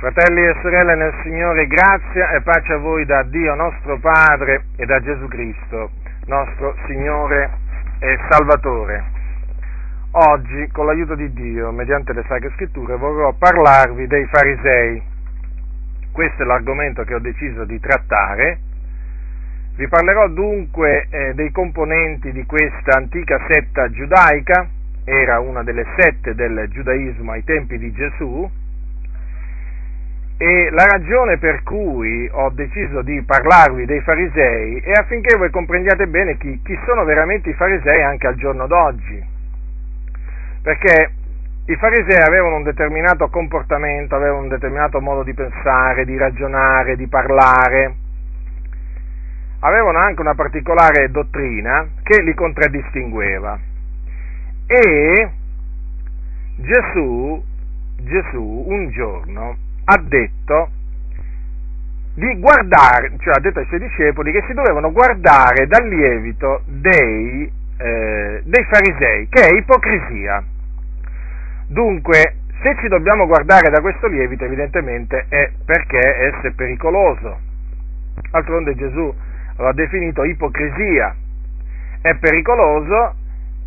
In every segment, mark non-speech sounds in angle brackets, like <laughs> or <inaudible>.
Fratelli e sorelle nel Signore, grazia e pace a voi da Dio nostro Padre e da Gesù Cristo, nostro Signore e Salvatore. Oggi, con l'aiuto di Dio, mediante le Sacre Scritture, vorrò parlarvi dei farisei. Questo è l'argomento che ho deciso di trattare. Vi parlerò dunque eh, dei componenti di questa antica setta giudaica, era una delle sette del giudaismo ai tempi di Gesù, e la ragione per cui ho deciso di parlarvi dei farisei è affinché voi comprendiate bene chi, chi sono veramente i farisei anche al giorno d'oggi. Perché i farisei avevano un determinato comportamento, avevano un determinato modo di pensare, di ragionare, di parlare, avevano anche una particolare dottrina che li contraddistingueva. E Gesù, Gesù un giorno ha detto di guardare, cioè ha detto ai suoi discepoli che si dovevano guardare dal lievito dei, eh, dei farisei, che è ipocrisia. Dunque, se ci dobbiamo guardare da questo lievito, evidentemente è perché esso è pericoloso. Altronde Gesù lo ha definito ipocrisia. È pericoloso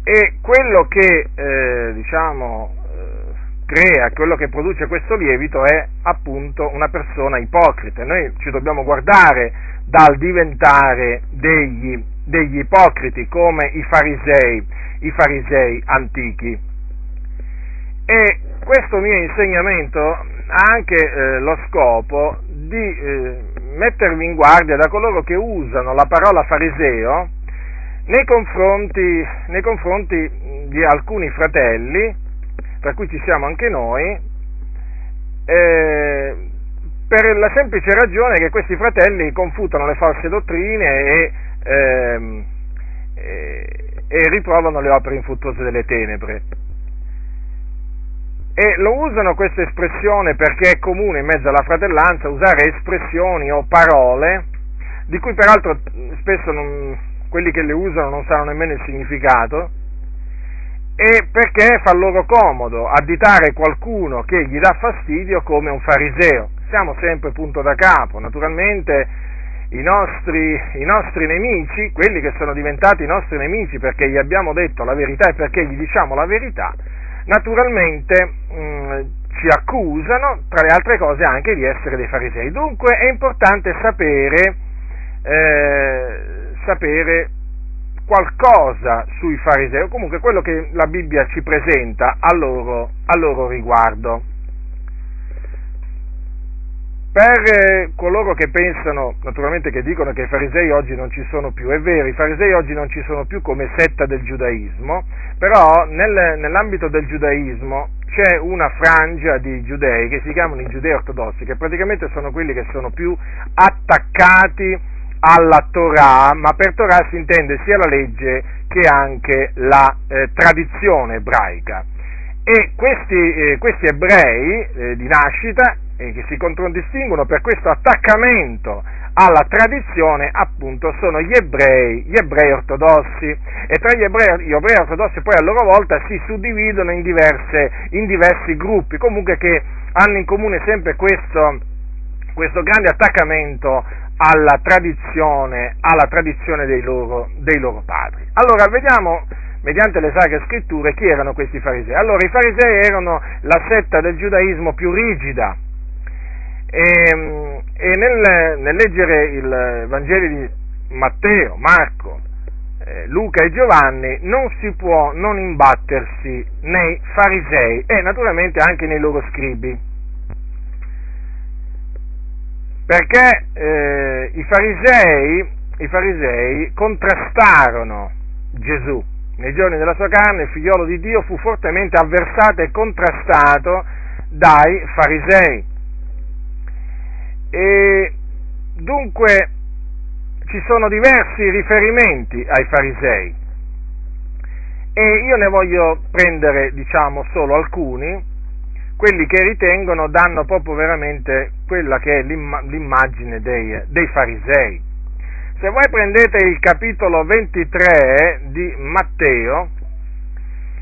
e quello che, eh, diciamo, crea, quello che produce questo lievito è appunto una persona ipocrita. Noi ci dobbiamo guardare dal diventare degli, degli ipocriti come i farisei, i farisei antichi. E questo mio insegnamento ha anche eh, lo scopo di eh, mettervi in guardia da coloro che usano la parola fariseo nei confronti, nei confronti di alcuni fratelli tra cui ci siamo anche noi, eh, per la semplice ragione che questi fratelli confutano le false dottrine e, ehm, e, e riprovano le opere infruttuose delle tenebre. E lo usano questa espressione perché è comune in mezzo alla fratellanza usare espressioni o parole di cui peraltro spesso non, quelli che le usano non sanno nemmeno il significato, e perché fa loro comodo additare qualcuno che gli dà fastidio come un fariseo. Siamo sempre punto da capo, naturalmente i nostri, i nostri, nemici, quelli che sono diventati i nostri nemici perché gli abbiamo detto la verità e perché gli diciamo la verità, naturalmente mh, mm, ci accusano, tra le altre cose, anche di essere dei farisei. Dunque è importante sapere, eh, sapere qualcosa sui farisei, o comunque quello che la Bibbia ci presenta a loro, a loro riguardo. Per eh, coloro che pensano, naturalmente che dicono che i farisei oggi non ci sono più, è vero, i farisei oggi non ci sono più come setta del giudaismo, però nel, nell'ambito del giudaismo c'è una frangia di giudei che si chiamano i giudei ortodossi, che praticamente sono quelli che sono più attaccati alla Torah, ma per Torah si intende sia la legge che anche la eh, tradizione ebraica. E questi, eh, questi ebrei eh, di nascita, eh, che si contraddistinguono per questo attaccamento alla tradizione, appunto, sono gli ebrei, gli ebrei ortodossi. E tra gli ebrei, gli ebrei ortodossi poi a loro volta si suddividono in, diverse, in diversi gruppi, comunque che hanno in comune sempre questo, questo grande attaccamento alla tradizione, alla tradizione dei, loro, dei loro padri. Allora vediamo mediante le sacre scritture chi erano questi farisei. Allora i farisei erano la setta del giudaismo più rigida e, e nel, nel, leggere il Vangelo di Matteo, Marco, eh, Luca e Giovanni non si può non imbattersi nei farisei e naturalmente anche nei loro scribi perché eh, i, farisei, i farisei contrastarono Gesù. Nei giorni della sua carne il figliolo di Dio fu fortemente avversato e contrastato dai farisei. E dunque ci sono diversi riferimenti ai farisei e io ne voglio prendere diciamo solo alcuni quelli che ritengono danno proprio veramente quella che è l'immagine dei, dei farisei. Se voi prendete il capitolo 23 di Matteo,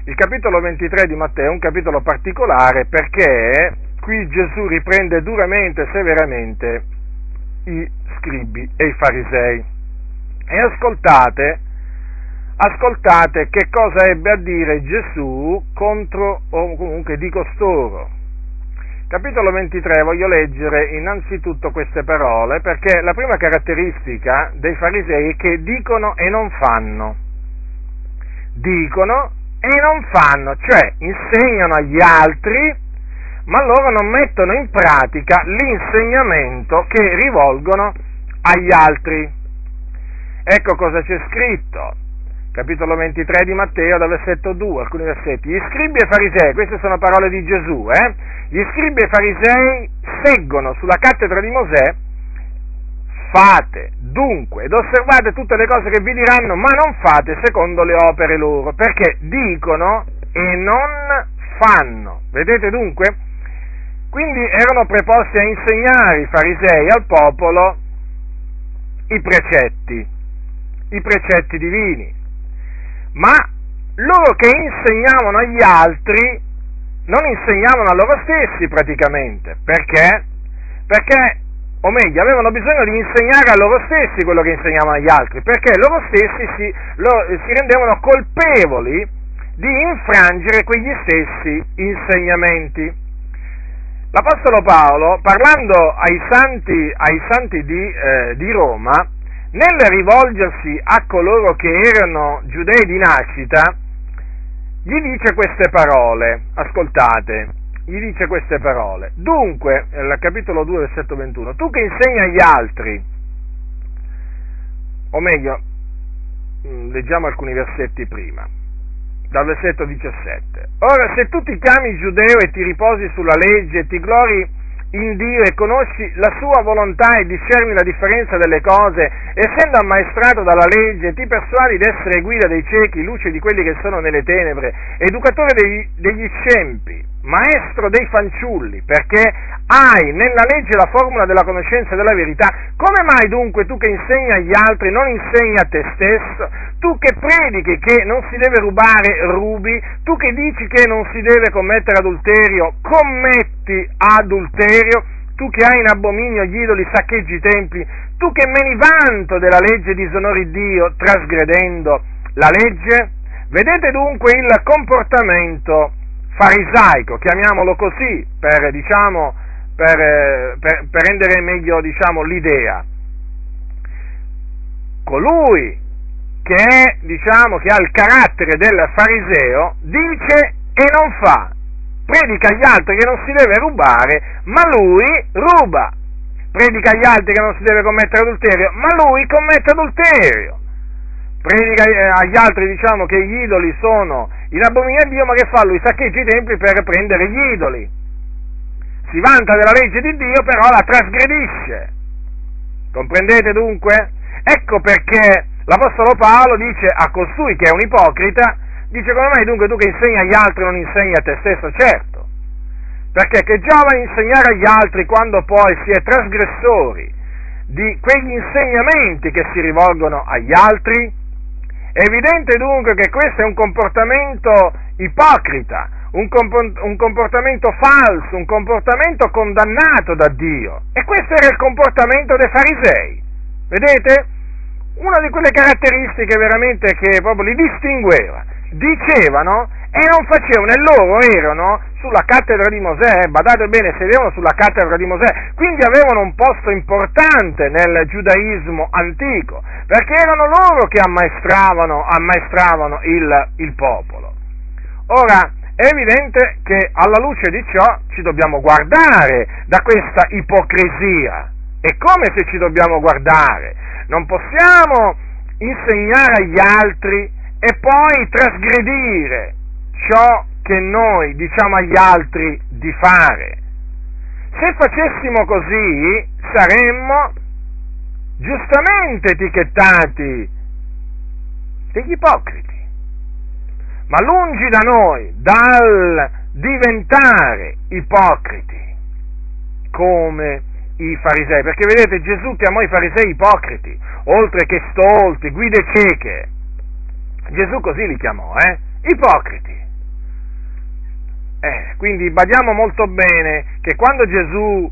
il capitolo 23 di Matteo è un capitolo particolare perché qui Gesù riprende duramente e severamente i scribi e i farisei. E ascoltate, ascoltate che cosa ebbe a dire Gesù contro, o comunque di costoro. Capitolo 23, voglio leggere innanzitutto queste parole perché la prima caratteristica dei farisei è che dicono e non fanno. Dicono e non fanno, cioè insegnano agli altri, ma loro non mettono in pratica l'insegnamento che rivolgono agli altri. Ecco cosa c'è scritto capitolo 23 di Matteo, dal versetto 2, alcuni versetti. Gli scribi e farisei, queste sono parole di Gesù, eh? Gli scribi e farisei seggono sulla cattedra di Mosè, fate dunque ed osservate tutte le cose che vi diranno, ma non fate secondo le opere loro, perché dicono e non fanno. Vedete dunque? Quindi erano preposti a insegnare i farisei al popolo i precetti, i precetti divini ma loro che insegnavano agli altri non insegnavano a loro stessi praticamente. Perché? Perché, o meglio, avevano bisogno di insegnare a loro stessi quello che insegnavano agli altri, perché loro stessi si, lo, si rendevano colpevoli di infrangere quegli stessi insegnamenti. L'Apostolo Paolo, parlando ai santi, ai santi di, eh, di Roma, nel rivolgersi a coloro che erano giudei di nascita, gli dice queste parole, ascoltate, gli dice queste parole. Dunque, nel capitolo 2, versetto 21, tu che insegni agli altri, o meglio, mm, leggiamo alcuni versetti prima, dal versetto 17. Ora, se tu ti chiami giudeo e ti riposi sulla legge e ti glori in Dio e conosci la sua volontà e discerni la differenza delle cose, essendo ammaestrato dalla legge, ti persuadi d'essere guida dei ciechi, luce di quelli che sono nelle tenebre, educatore degli, degli scempi, maestro dei fanciulli, perché hai nella legge la formula della conoscenza della verità, come mai dunque tu che insegni agli altri non insegni a te stesso? Tu che predichi che non si deve rubare, rubi, tu che dici che non si deve commettere adulterio, commetti adulterio, tu che hai in abominio gli idoli, saccheggi i templi, tu che meni vanto della legge disonori Dio trasgredendo la legge? Vedete dunque il comportamento farisaico, chiamiamolo così, per, diciamo, per, per, per rendere meglio diciamo, l'idea. Colui che, è, diciamo, che ha il carattere del fariseo dice e non fa, predica agli altri che non si deve rubare, ma lui ruba, predica agli altri che non si deve commettere adulterio, ma lui commette adulterio predica eh, agli altri diciamo che gli idoli sono in abominio a Dio, ma che fa lui? Saccheggia i templi per prendere gli idoli. Si vanta della legge di Dio, però la trasgredisce. Comprendete dunque? Ecco perché l'Apostolo Paolo dice a costui che è un ipocrita, dice come mai dunque tu che insegni agli altri non insegni a te stesso? Certo, perché che giova insegnare agli altri quando poi si è trasgressori di quegli insegnamenti che si rivolgono agli altri? È evidente dunque che questo è un comportamento ipocrita, un, comportamento falso, un comportamento condannato da Dio. E questo era il comportamento dei farisei. Vedete? Una di quelle caratteristiche veramente che proprio li distingueva. Dicevano e non facevano, e loro erano sulla cattedra di Mosè, badate bene, sedevano sulla cattedra di Mosè, quindi avevano un posto importante nel giudaismo antico, perché erano loro che ammaestravano, ammaestravano il, il popolo. Ora, è evidente che alla luce di ciò ci dobbiamo guardare da questa ipocrisia. E come se ci dobbiamo guardare? Non possiamo insegnare agli altri e poi trasgredire ciò che noi diciamo agli altri di fare. Se facessimo così saremmo giustamente etichettati degli ipocriti. Ma lungi da noi dal diventare ipocriti come i farisei, perché vedete Gesù chiamò i farisei ipocriti, oltre che stolti, guide cieche. Gesù così li chiamò, eh? Ipocriti. Eh, quindi badiamo molto bene che quando Gesù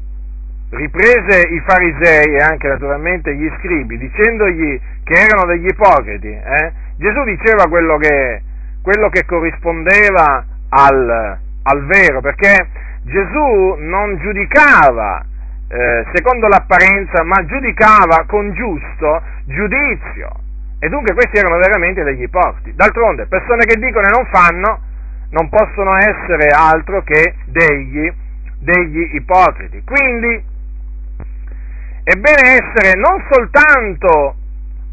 riprese i farisei e anche naturalmente gli scribi dicendogli che erano degli ipocriti, eh, Gesù diceva quello che, quello che corrispondeva al, al, vero, perché Gesù non giudicava eh, secondo l'apparenza, ma giudicava con giusto giudizio. E dunque questi erano veramente degli ipocriti. D'altronde, persone che dicono e non fanno, non possono essere altro che degli, degli ipocriti. Quindi è bene essere non soltanto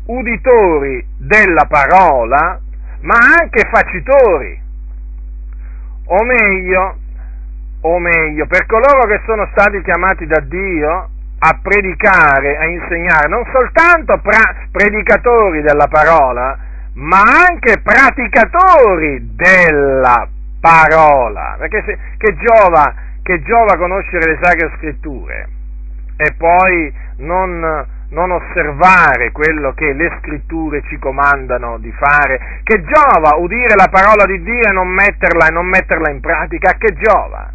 uditori della parola, ma anche facitori, o meglio, o meglio, per coloro che sono stati chiamati da Dio a predicare, a insegnare, non soltanto pra- predicatori della parola, ma anche praticatori della parola, perché se, che, giova, che giova conoscere le sacre scritture e poi non, non osservare quello che le scritture ci comandano di fare, che giova udire la parola di Dio e non metterla, e non metterla in pratica, che giova?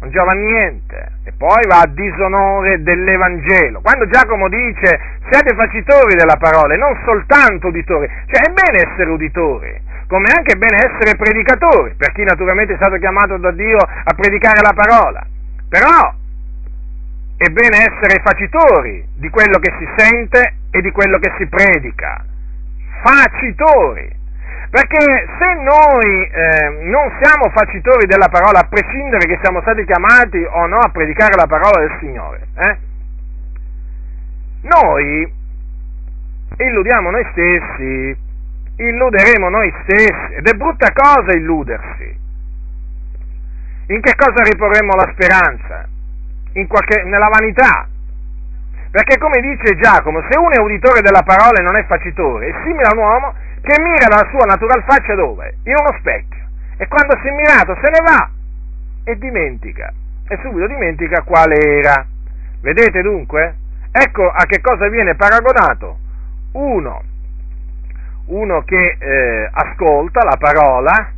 Non giova niente, e poi va a disonore dell'Evangelo. Quando Giacomo dice siate facitori della parola e non soltanto uditori, cioè è bene essere uditori, come anche è bene essere predicatori, per chi naturalmente è stato chiamato da Dio a predicare la parola, però è bene essere facitori di quello che si sente e di quello che si predica, facitori. Perché se noi eh, non siamo facitori della parola, a prescindere che siamo stati chiamati o no a predicare la parola del Signore, eh, noi illudiamo noi stessi, illuderemo noi stessi, ed è brutta cosa illudersi. In che cosa riporremo la speranza? Qualche, nella vanità. Perché come dice Giacomo, se uno è uditore della parola e non è facitore, è simile a un uomo che mira la sua natural faccia dove? In uno specchio. E quando si è mirato se ne va e dimentica. E subito dimentica quale era. Vedete dunque? Ecco a che cosa viene paragonato uno, uno che eh, ascolta la parola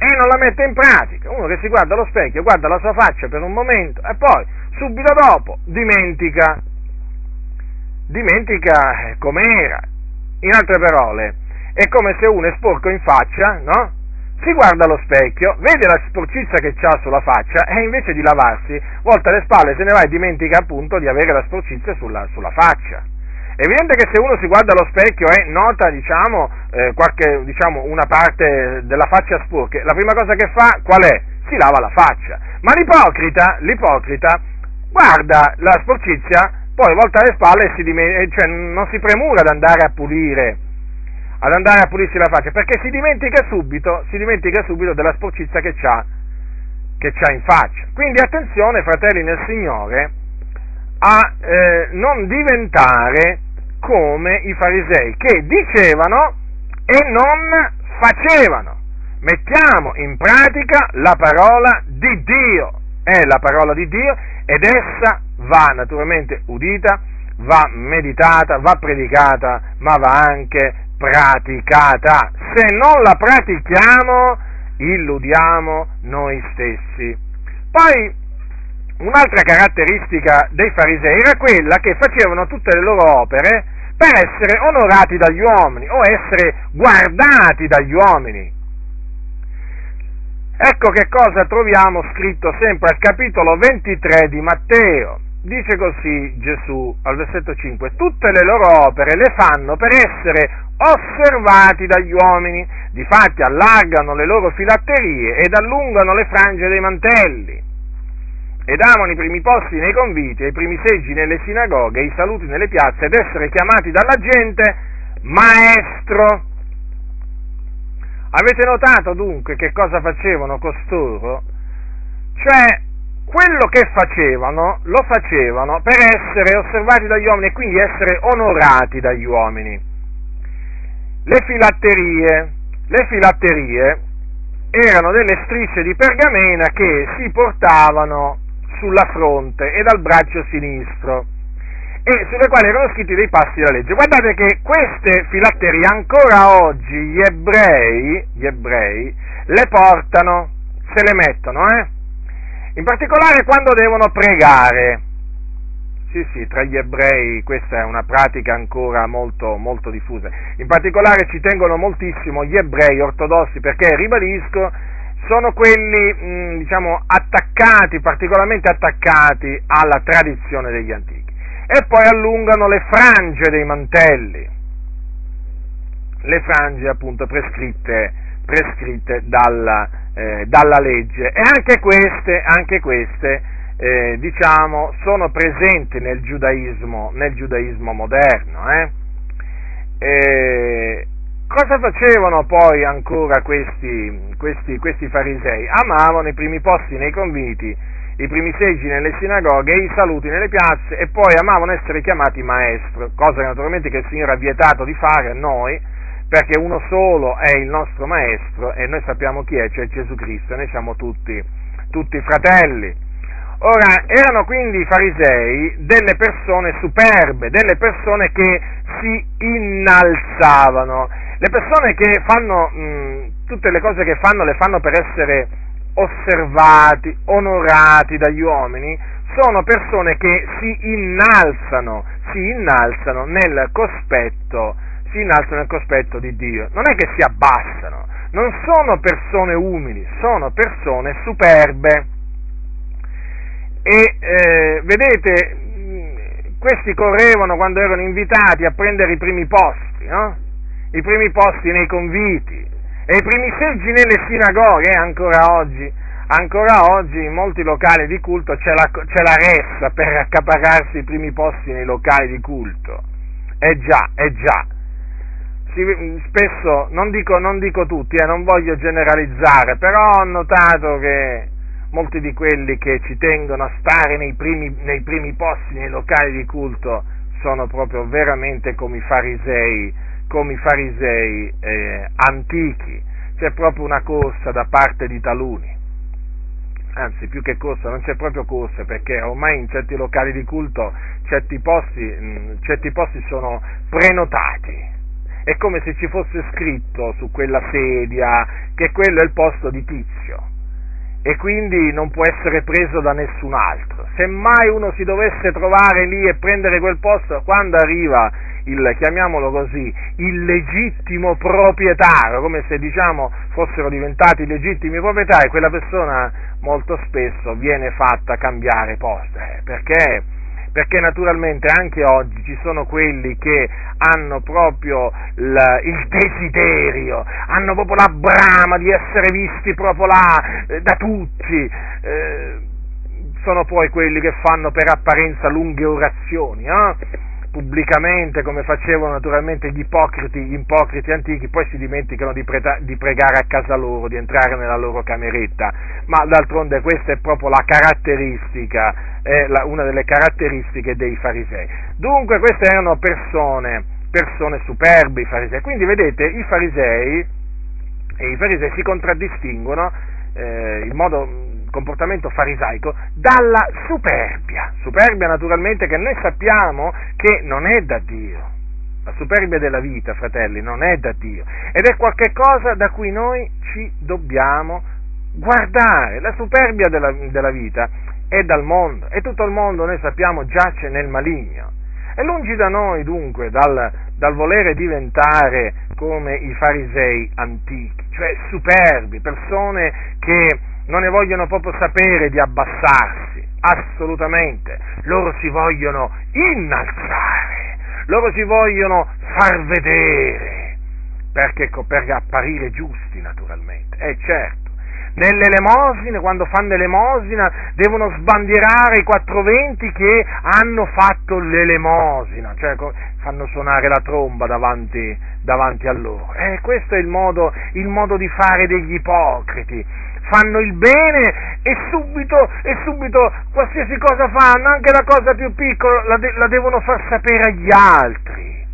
e non la mette in pratica, uno che si guarda allo specchio, guarda la sua faccia per un momento e poi subito dopo dimentica, dimentica com'era. In altre parole, è come se uno è sporco in faccia, no? Si guarda allo specchio, vede la sporcizia che ha sulla faccia e invece di lavarsi, volta le spalle, se ne va e dimentica appunto di avere la sporcizia sulla, sulla faccia. È evidente che se uno si guarda allo specchio e nota, diciamo, eh, qualche, diciamo, una parte della faccia sporca, la prima cosa che fa qual è? Si lava la faccia. Ma l'ipocrita, l'ipocrita guarda la sporcizia, poi volta le spalle e si dimen- cioè, non si premura ad andare a pulire ad andare a pulirsi la faccia, perché si dimentica subito, si dimentica subito della sporcizia che ha in faccia. Quindi attenzione, fratelli nel Signore, a eh, non diventare come i farisei che dicevano e non facevano. Mettiamo in pratica la parola di Dio, è la parola di Dio ed essa va naturalmente udita, va meditata, va predicata, ma va anche praticata. Se non la pratichiamo, illudiamo noi stessi. Poi un'altra caratteristica dei farisei era quella che facevano tutte le loro opere per essere onorati dagli uomini o essere guardati dagli uomini. Ecco che cosa troviamo scritto sempre al capitolo 23 di Matteo dice così Gesù al versetto 5, tutte le loro opere le fanno per essere osservati dagli uomini, difatti allargano le loro filatterie ed allungano le frange dei mantelli e davano i primi posti nei conviti, i primi seggi nelle sinagoghe, i saluti nelle piazze ed essere chiamati dalla gente maestro. Avete notato dunque che cosa facevano costoro? Cioè quello che facevano lo facevano per essere osservati dagli uomini e quindi essere onorati dagli uomini. Le filatterie, le filatterie erano delle strisce di pergamena che si portavano sulla fronte e dal braccio sinistro e sulle quali erano scritti dei passi della legge. Guardate che queste filatterie ancora oggi gli ebrei, gli ebrei le portano se le mettono, eh? In particolare quando devono pregare. Sì, sì, tra gli ebrei questa è una pratica ancora molto, molto diffusa. In particolare ci tengono moltissimo gli ebrei ortodossi perché, ribadisco, sono quelli, mh, mm, diciamo, attaccati, particolarmente attaccati alla tradizione degli antichi. E poi allungano le frange dei mantelli, le frange appunto prescritte, prescritte dalla, eh, dalla, legge. E anche queste, anche queste eh, diciamo, sono presenti nel giudaismo, nel giudaismo moderno. Eh? E, Cosa facevano poi ancora questi, questi, questi, farisei? Amavano i primi posti nei conviti, i primi seggi nelle sinagoghe i saluti nelle piazze e poi amavano essere chiamati maestro, cosa che naturalmente che il Signore ha vietato di fare a noi, perché uno solo è il nostro maestro e noi sappiamo chi è, cioè Gesù Cristo, noi siamo tutti, tutti fratelli. Ora, erano quindi i farisei delle persone superbe, delle persone che si innalzavano le persone che fanno mh, tutte le cose che fanno le fanno per essere osservati, onorati dagli uomini, sono persone che si innalzano, si innalzano nel cospetto, si innalzano nel cospetto di Dio. Non è che si abbassano, non sono persone umili, sono persone superbe. E eh, vedete, questi correvano quando erano invitati a prendere i primi posti, no? i primi posti nei conviti e i primi seggi nelle sinagoghe, ancora oggi, ancora oggi in molti locali di culto c'è la, c'è la ressa per accaparrarsi i primi posti nei locali di culto. Eh già, eh già. Si, spesso, non dico, non dico tutti, eh, non voglio generalizzare, però ho notato che molti di quelli che ci tengono a stare nei primi, nei primi posti nei locali di culto sono proprio veramente come i farisei come i farisei eh, antichi, c'è proprio una corsa da parte di taluni. Anzi, più che corsa, non c'è proprio corsa, perché ormai in certi locali di culto certi posti, mh, certi posti sono prenotati. È come se ci fosse scritto su quella sedia che quello è il posto di tizio e quindi non può essere preso da nessun altro. Se mai uno si dovesse trovare lì e prendere quel posto, quando arriva il, chiamiamolo così, il legittimo proprietario, come se diciamo fossero diventati legittimi proprietari, quella persona molto spesso viene fatta cambiare posto, eh, perché? Perché naturalmente anche oggi ci sono quelli che hanno proprio il, il desiderio, hanno proprio la brama di essere visti proprio là eh, da tutti. Eh, sono poi quelli che fanno per apparenza lunghe orazioni, eh? Pubblicamente come facevano naturalmente gli ipocriti, gli ipocriti antichi, poi si dimenticano di, preta, di, pregare a casa loro, di entrare nella loro cameretta, ma d'altronde questa è proprio la caratteristica, è la, una delle caratteristiche dei farisei. Dunque queste erano persone, persone superbe i farisei, quindi vedete i farisei, i farisei si contraddistinguono eh, in modo comportamento farisaico dalla superbia, superbia naturalmente che noi sappiamo che non è da Dio. La superbia della vita, fratelli, non è da Dio ed è qualcosa da cui noi ci dobbiamo guardare. La superbia della, della vita è dal mondo e tutto il mondo, noi sappiamo, giace nel maligno. E lungi da noi dunque dal, dal volere diventare come i farisei antichi, cioè superbi, persone che non ne vogliono proprio sapere di abbassarsi, assolutamente, loro si vogliono innalzare, loro si vogliono far vedere, perché, per apparire giusti naturalmente, è eh, certo. Nelle elemosine, quando fanno l'elemosina, devono sbandierare i quattro venti che hanno fatto l'elemosina, cioè fanno suonare la tromba davanti, davanti a loro. Eh, questo è il modo, il modo di fare degli ipocriti fanno il bene e subito, e subito qualsiasi cosa fanno, anche la cosa più piccola, la, de- la devono far sapere agli altri.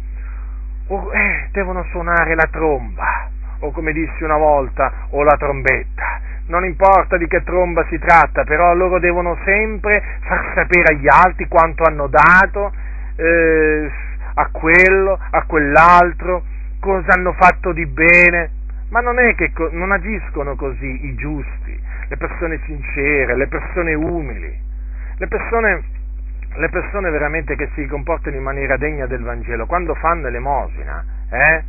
O, eh, devono suonare la tromba, o come dissi una volta, o la trombetta. Non importa di che tromba si tratta, però loro devono sempre far sapere agli altri quanto hanno dato eh, a quello, a quell'altro, cosa hanno fatto di bene, ma non è che non agiscono così i giusti, le persone sincere, le persone umili, le persone, le persone veramente che si comportano in maniera degna del Vangelo, quando fanno elemosina, eh,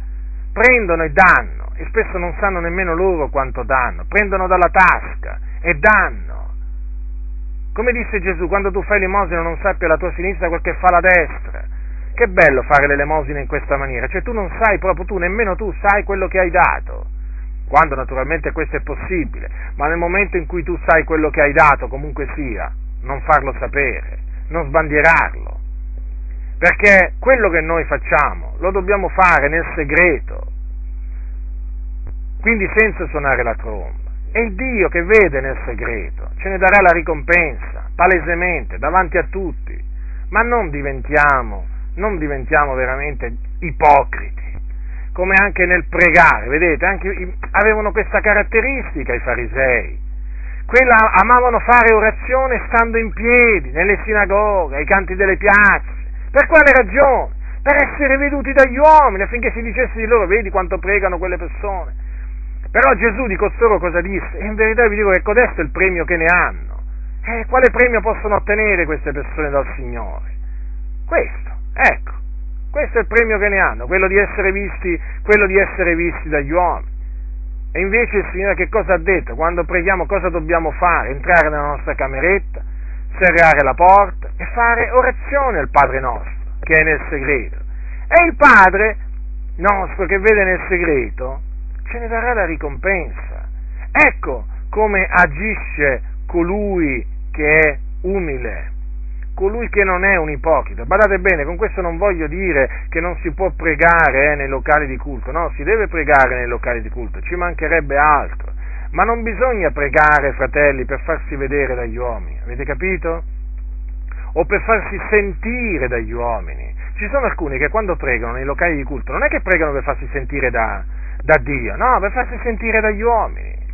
prendono e danno, e spesso non sanno nemmeno loro quanto danno, prendono dalla tasca e danno. Come disse Gesù, quando tu fai l'elemosina non sappi alla tua sinistra quel che fa la destra. Che bello fare l'elemosina in questa maniera, cioè tu non sai proprio tu, nemmeno tu sai quello che hai dato quando naturalmente questo è possibile, ma nel momento in cui tu sai quello che hai dato, comunque sia, non farlo sapere, non sbandierarlo, perché quello che noi facciamo lo dobbiamo fare nel segreto, quindi senza suonare la tromba. E il Dio che vede nel segreto ce ne darà la ricompensa, palesemente, davanti a tutti, ma non diventiamo, non diventiamo veramente ipocriti come anche nel pregare, vedete, anche, avevano questa caratteristica i farisei. Quella amavano fare orazione stando in piedi, nelle sinagoghe, ai canti delle piazze. Per quale ragione? Per essere veduti dagli uomini, affinché si dicesse di loro, vedi quanto pregano quelle persone. Però Gesù di costoro cosa disse? E in verità vi dico che codesto è il premio che ne hanno. Eh, quale premio possono ottenere queste persone dal Signore? Questo, ecco. Questo è il premio che ne hanno, quello di essere visti, di essere visti dagli uomini. E invece il Signore che cosa ha detto? Quando preghiamo cosa dobbiamo fare? Entrare nella nostra cameretta, serrare la porta e fare orazione al Padre nostro, che è nel segreto. E il Padre nostro che vede nel segreto ce ne darà la ricompensa. Ecco come agisce colui che è umile colui che non è un ipocrita. Badate bene, con questo non voglio dire che non si può pregare eh, nei locali di culto, no, si deve pregare nei locali di culto, ci mancherebbe altro. Ma non bisogna pregare, fratelli, per farsi vedere dagli uomini, avete capito? O per farsi sentire dagli uomini. Ci sono alcuni che quando pregano nei locali di culto non è che pregano per farsi sentire da, da Dio, no, per farsi sentire dagli uomini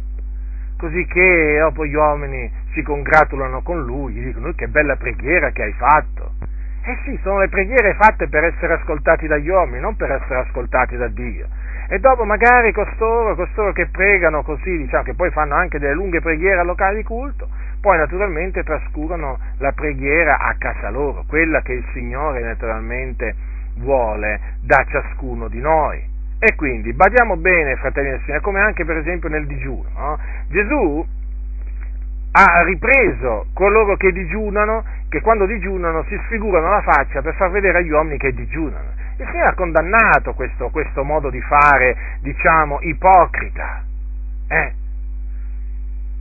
così che dopo gli uomini si congratulano con lui, gli dicono che bella preghiera che hai fatto. Eh sì, sono le preghiere fatte per essere ascoltati dagli uomini, non per essere ascoltati da Dio. E dopo magari costoro, costoro che pregano così, diciamo che poi fanno anche delle lunghe preghiere al locale di culto, poi naturalmente trascurano la preghiera a casa loro, quella che il Signore naturalmente vuole da ciascuno di noi. E quindi badiamo bene, fratelli del Signore, come anche per esempio nel digiuno. No? Gesù ha ripreso coloro che digiunano, che quando digiunano si sfigurano la faccia per far vedere agli uomini che digiunano. Il Signore ha condannato questo, questo modo di fare, diciamo, ipocrita. Eh?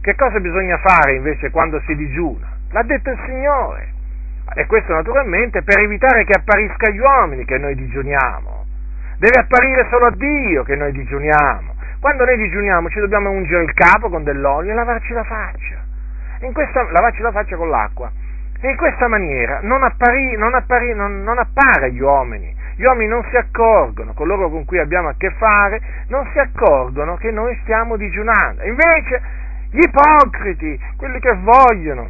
Che cosa bisogna fare invece quando si digiuna? L'ha detto il Signore. E questo naturalmente per evitare che apparisca agli uomini che noi digiuniamo deve apparire solo a Dio che noi digiuniamo. Quando noi digiuniamo ci dobbiamo ungere il capo con dell'olio e lavarci la faccia. Questa, lavarci la faccia con l'acqua. E in questa maniera non, appari, non, appari, non, non appare agli uomini. Gli uomini non si accorgono, coloro con cui abbiamo a che fare, non si accorgono che noi stiamo digiunando. Invece gli ipocriti, quelli che vogliono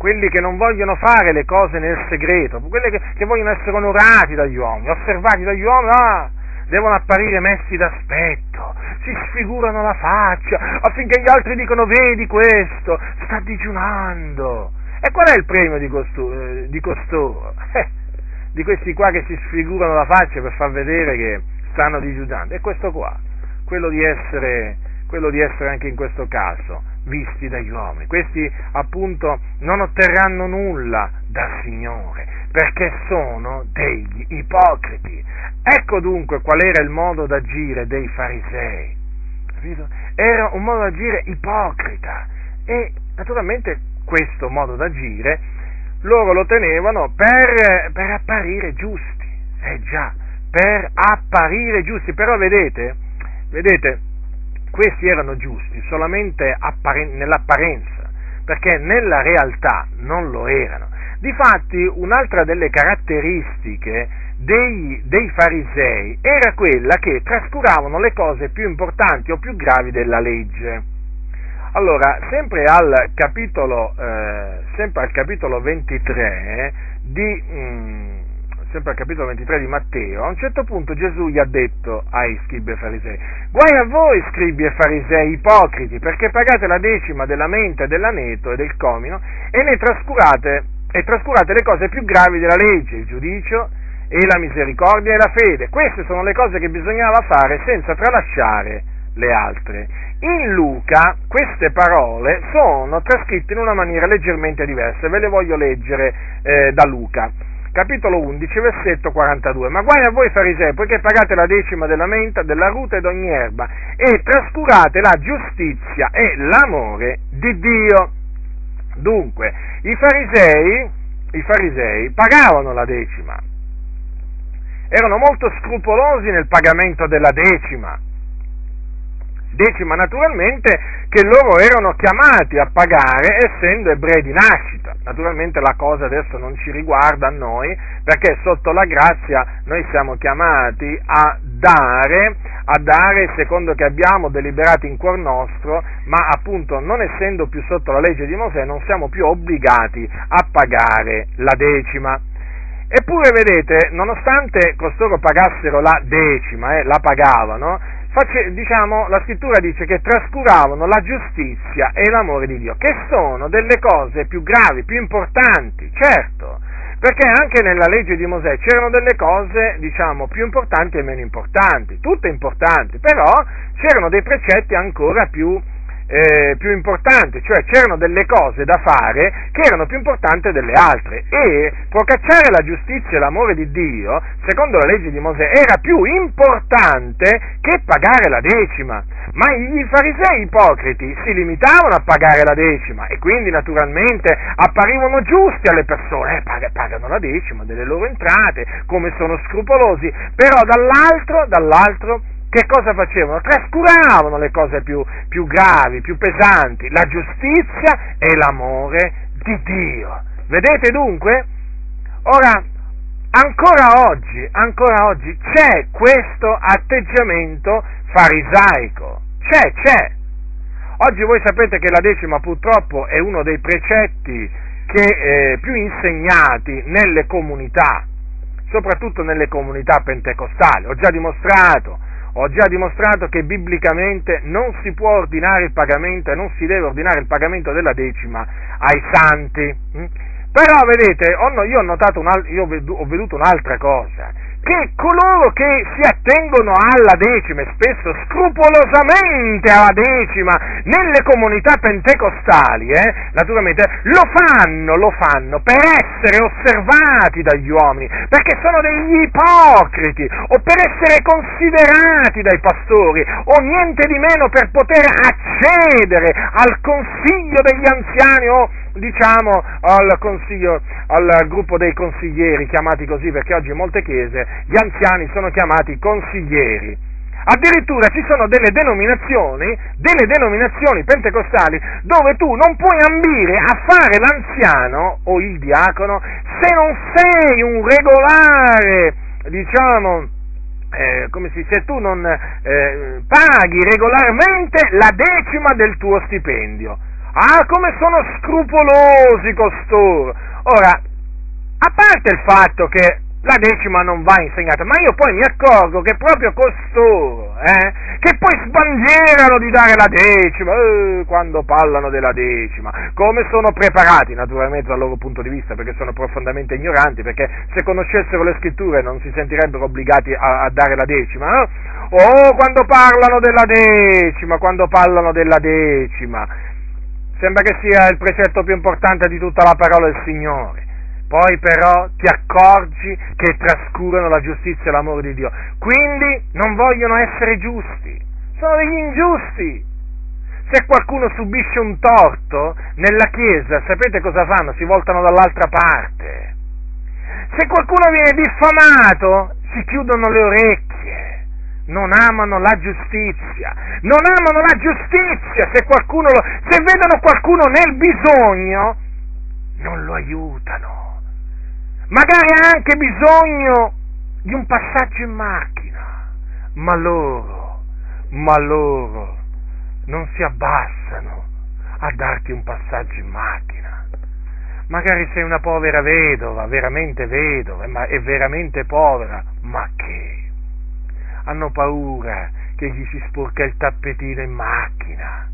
quelli che non vogliono fare le cose nel segreto, quelli che, che vogliono essere onorati dagli uomini, osservati dagli uomini, ah, devono apparire messi d'aspetto, si sfigurano la faccia affinché gli altri dicano vedi questo, sta digiunando. E qual è il premio di, costu- eh, di costoro? <laughs> Eh, di questi qua che si sfigurano la faccia per far vedere che stanno digiunando. E questo qua, quello di essere, quello di essere anche in questo caso visti dagli uomini. Questi appunto non otterranno nulla dal Signore perché sono degli ipocriti. Ecco dunque qual era il modo d'agire dei farisei. Capito? Era un modo d'agire ipocrita e naturalmente questo modo d'agire loro lo tenevano per, per apparire giusti. Eh già, per apparire giusti. Però vedete, vedete, questi erano giusti solamente apparen- nell'apparenza, perché nella realtà non lo erano. Difatti, un'altra delle caratteristiche dei, dei, farisei era quella che trascuravano le cose più importanti o più gravi della legge. Allora, sempre al capitolo, eh, sempre al capitolo 23 di, mh, mm, sempre al capitolo 23 di Matteo, a un certo punto Gesù gli ha detto ai scribi e farisei, guai a voi scribi e farisei ipocriti, perché pagate la decima della menta e dell'aneto e del comino e ne trascurate, e trascurate le cose più gravi della legge, il giudicio e la misericordia e la fede. Queste sono le cose che bisognava fare senza tralasciare le altre. In Luca queste parole sono trascritte in una maniera leggermente diversa, ve le voglio leggere eh, da Luca. Capitolo 11, versetto 42. Ma guai a voi farisei, poiché pagate la decima della menta, della ruta e d'ogni erba, e trascurate la giustizia e l'amore di Dio. Dunque, i farisei, i farisei pagavano la decima, erano molto scrupolosi nel pagamento della decima, decima naturalmente che loro erano chiamati a pagare essendo ebrei di nascita. Naturalmente la cosa adesso non ci riguarda a noi perché sotto la grazia noi siamo chiamati a dare, a dare secondo che abbiamo deliberato in cuor nostro, ma appunto non essendo più sotto la legge di Mosè non siamo più obbligati a pagare la decima. Eppure, vedete, nonostante costoro pagassero la decima, eh, la pagavano, face, diciamo, la scrittura dice che trascuravano la giustizia e l'amore di Dio, che sono delle cose più gravi, più importanti, certo, perché anche nella legge di Mosè c'erano delle cose, diciamo, più importanti e meno importanti, tutte importanti, però c'erano dei precetti ancora più importanti eh, più importante, cioè c'erano delle cose da fare che erano più importanti delle altre e procacciare la giustizia e l'amore di Dio, secondo la legge di Mosè, era più importante che pagare la decima. Ma i farisei ipocriti si limitavano a pagare la decima e quindi naturalmente apparivano giusti alle persone, eh, pagano la decima delle loro entrate, come sono scrupolosi, però dall'altro, dall'altro che cosa facevano? Trascuravano le cose più, più gravi, più pesanti, la giustizia e l'amore di Dio. Vedete dunque? Ora, ancora oggi, ancora oggi c'è questo atteggiamento farisaico. C'è, c'è. Oggi voi sapete che la decima purtroppo è uno dei precetti che, eh, più insegnati nelle comunità, soprattutto nelle comunità pentecostali. Ho già dimostrato ho già dimostrato che biblicamente non si può ordinare il pagamento e non si deve ordinare il pagamento della decima ai santi. Mm? Però vedete, io ho, notato un, io ho veduto un'altra cosa, che coloro che si attengono alla decima, e spesso scrupolosamente alla decima, nelle comunità pentecostali, eh, naturalmente, lo fanno, lo fanno per essere osservati dagli uomini, perché sono degli ipocriti, o per essere considerati dai pastori, o niente di meno per poter accedere al consiglio degli anziani o diciamo al, al gruppo dei consiglieri, chiamati così perché oggi in molte chiese gli anziani sono chiamati consiglieri. Addirittura ci sono delle denominazioni, delle denominazioni pentecostali dove tu non puoi ambire a fare l'anziano o il diacono se non sei un regolare, diciamo, eh, come si dice, tu non eh, paghi regolarmente la decima del tuo stipendio. Ah, come sono scrupolosi costoro! Ora, a parte il fatto che la decima non va insegnata, ma io poi mi accorgo che proprio costoro, eh, che poi sbandierano di dare la decima, eh, quando parlano della decima, come sono preparati naturalmente dal loro punto di vista, perché sono profondamente ignoranti, perché se conoscessero le scritture non si sentirebbero obbligati a, a dare la decima, no? Oh, quando parlano della decima, quando parlano della decima, Sembra che sia il precetto più importante di tutta la parola del Signore. Poi però ti accorgi che trascurano la giustizia e l'amore di Dio. Quindi non vogliono essere giusti. Sono degli ingiusti. Se qualcuno subisce un torto nella Chiesa, sapete cosa fanno? Si voltano dall'altra parte. Se qualcuno viene diffamato, si chiudono le orecchie non amano la giustizia, non amano la giustizia, se, lo, se vedono qualcuno nel bisogno, non lo aiutano, magari ha anche bisogno di un passaggio in macchina, ma loro, ma loro non si abbassano a darti un passaggio in macchina, magari sei una povera vedova, veramente vedova, è veramente povera, ma che? Hanno paura che gli si sporca il tappetino in macchina.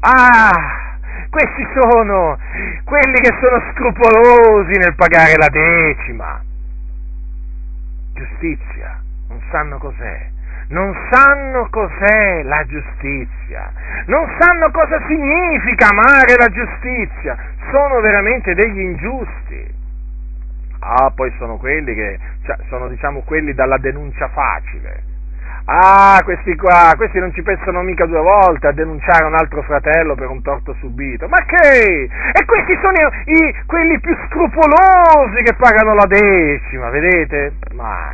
Ah! Questi sono quelli che sono scrupolosi nel pagare la decima. Giustizia, non sanno cos'è non sanno cos'è la giustizia, non sanno cosa significa amare la giustizia, sono veramente degli ingiusti. Ah, poi sono quelli che, cioè, sono diciamo quelli dalla denuncia facile. Ah, questi qua, questi non ci pensano mica due volte a denunciare un altro fratello per un torto subito. Ma che? E questi sono i, quelli più scrupolosi che pagano la decima, vedete? Ma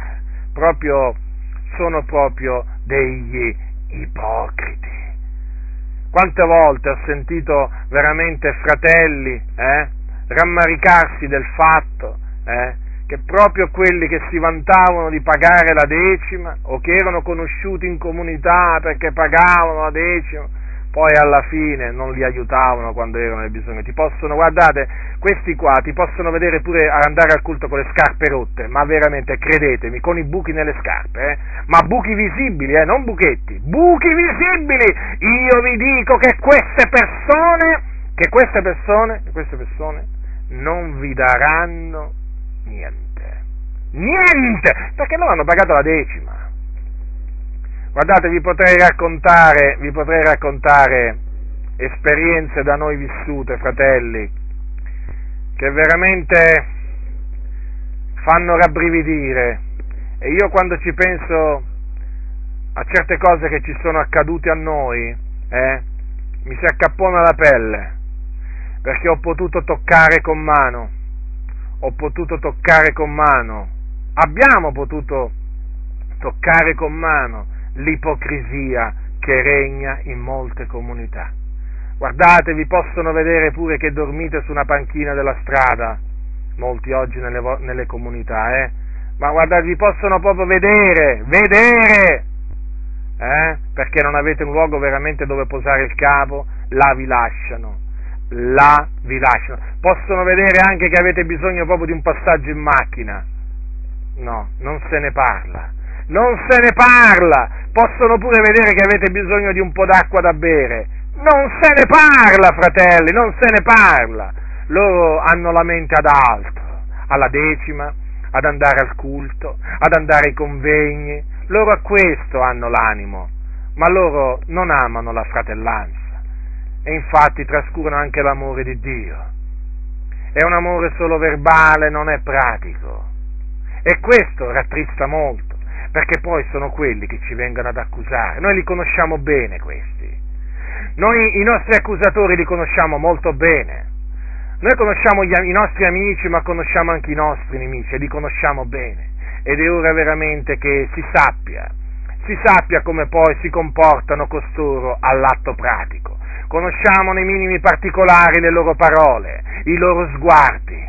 proprio sono proprio degli ipocriti. Quante volte ho sentito veramente fratelli eh, rammaricarsi del fatto eh, che proprio quelli che si vantavano di pagare la decima o che erano conosciuti in comunità perché pagavano la decima, poi alla fine non li aiutavano quando erano nel bisogno. Ti possono, guardate, questi qua ti possono vedere pure andare al culto con le scarpe rotte, ma veramente credetemi, con i buchi nelle scarpe, eh? ma buchi visibili, eh? non buchetti, buchi visibili. Io vi dico che queste persone, che queste persone, queste persone non vi daranno niente. Niente! Perché loro hanno pagato la decima. Guardate, vi potrei raccontare, vi potrei raccontare esperienze da noi vissute, fratelli, che veramente fanno rabbrividire. E io quando ci penso a certe cose che ci sono accadute a noi, eh, mi si accappona la pelle, perché ho potuto toccare con mano, ho potuto toccare con mano, abbiamo potuto toccare con mano l'ipocrisia che regna in molte comunità. Guardate, vi possono vedere pure che dormite su una panchina della strada, molti oggi nelle, nelle comunità, eh? Ma guardate, vi possono proprio vedere, vedere, eh? Perché non avete un luogo veramente dove posare il capo, là vi lasciano, là vi lasciano. Possono vedere anche che avete bisogno proprio di un passaggio in macchina. No, non se ne parla non se ne parla, possono pure vedere che avete bisogno di un po' d'acqua da bere, non se ne parla, fratelli, non se ne parla. Loro hanno la mente ad altro, alla decima, ad andare al culto, ad andare ai convegni, loro a questo hanno l'animo, ma loro non amano la fratellanza e infatti trascurano anche l'amore di Dio. È un amore solo verbale, non è pratico. E questo rattrista molto perché poi sono quelli che ci vengono ad accusare. Noi li conosciamo bene questi. Noi i nostri accusatori li conosciamo molto bene. Noi conosciamo gli, i nostri amici, ma conosciamo anche i nostri nemici e li conosciamo bene. Ed è ora veramente che si sappia, si sappia come poi si comportano costoro all'atto pratico. Conosciamo nei minimi particolari le loro parole, i loro sguardi.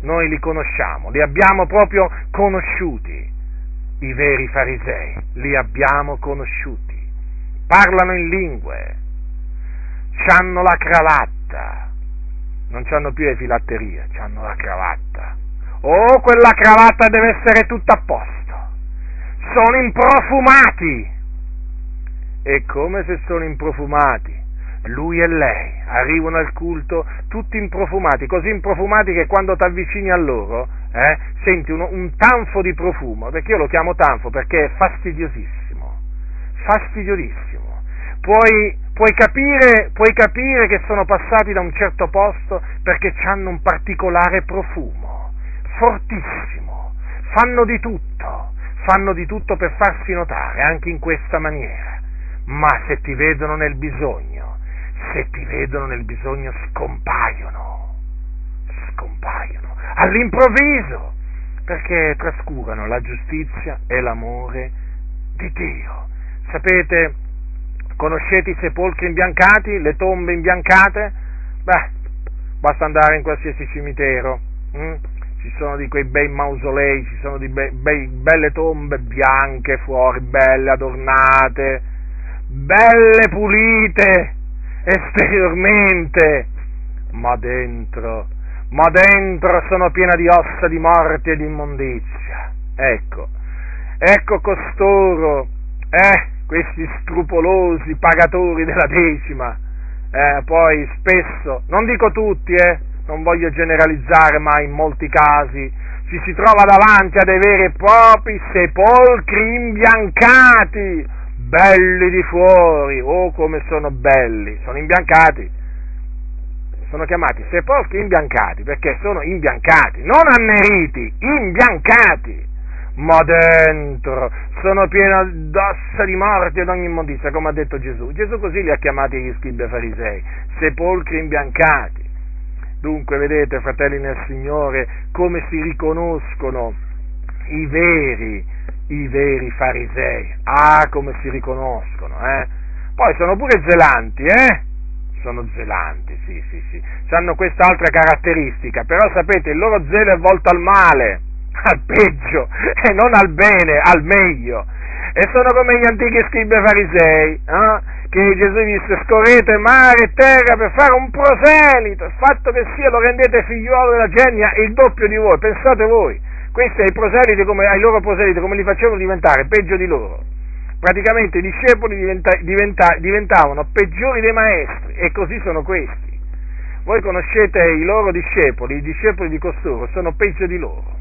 Noi li conosciamo, li abbiamo proprio conosciuti i veri farisei, li abbiamo conosciuti, parlano in lingue, hanno la cravatta, non hanno più le filatterie, hanno la cravatta. Oh, quella cravatta deve essere tutta a posto. Sono improfumati. E come se sono improfumati? Lui e lei arrivano al culto tutti improfumati, così improfumati che quando ti avvicini a loro eh, senti uno, un tanfo di profumo, perché io lo chiamo tanfo perché è fastidiosissimo, fastidiosissimo. Puoi, puoi, capire, puoi capire che sono passati da un certo posto perché hanno un particolare profumo, fortissimo, fanno di tutto, fanno di tutto per farsi notare anche in questa maniera, ma se ti vedono nel bisogno, se ti vedono nel bisogno scompaiono, scompaiono, all'improvviso, perché trascurano la giustizia e l'amore di Dio. Sapete, conoscete i sepolcri imbiancati, le tombe imbiancate? Beh, basta andare in qualsiasi cimitero, hm? ci sono di quei bei mausolei, ci sono di be- be- belle tombe bianche fuori, belle adornate, belle pulite, esteriormente, ma dentro, ma dentro sono piena di ossa di morte e di immondizia. Ecco, ecco costoro, eh, questi scrupolosi pagatori della decima, eh, poi spesso, non dico tutti, eh, non voglio generalizzare, ma in molti casi ci si trova davanti a dei veri e propri sepolcri imbiancati, belli di fuori, oh come sono belli, sono imbiancati, sono chiamati sepolcri imbiancati perché sono imbiancati, non anneriti, imbiancati ma dentro sono pieno d'ossa di morte ed ogni immondizia, come ha detto Gesù. Gesù così li ha chiamati gli scribi e farisei, sepolcri imbiancati. Dunque, vedete, fratelli nel Signore, come si riconoscono i veri, i veri farisei. Ah, come si riconoscono, eh? Poi sono pure zelanti, eh? Sono zelanti, sì, sì, sì. Hanno quest'altra caratteristica, però sapete, il loro zelo è volto al male <laughs> al peggio <laughs> e non al bene, al meglio. E sono come gli antichi scribi farisei, eh? che Gesù disse scorrete mare e terra per fare un proselito, il fatto che sia lo rendete figliuolo della genia il doppio di voi, pensate voi, questi ai proseliti come, ai loro proseliti come li facevano diventare, peggio di loro. Praticamente i discepoli diventa, diventa, diventavano peggiori dei maestri e così sono questi. Voi conoscete i loro discepoli, i discepoli di costoro sono peggio di loro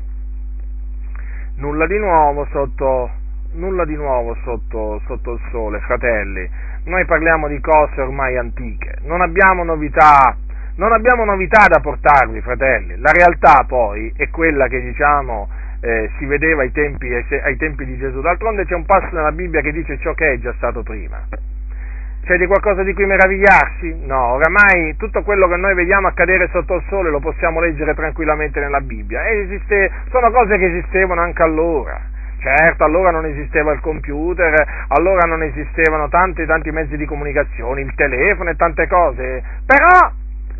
nulla di nuovo sotto, nulla di nuovo sotto, sotto il sole, fratelli. Noi parliamo di cose ormai antiche, non abbiamo novità, non abbiamo novità da portarvi, fratelli. La realtà poi è quella che diciamo eh, si vedeva ai tempi, ai tempi di Gesù. D'altronde c'è un passo nella Bibbia che dice ciò che è già stato prima. C'è di qualcosa di cui meravigliarsi? No, oramai tutto quello che noi vediamo accadere sotto il sole lo possiamo leggere tranquillamente nella Bibbia. Esiste, sono cose che esistevano anche allora. Certo, allora non esisteva il computer, allora non esistevano tanti tanti mezzi di comunicazione, il telefono e tante cose, però,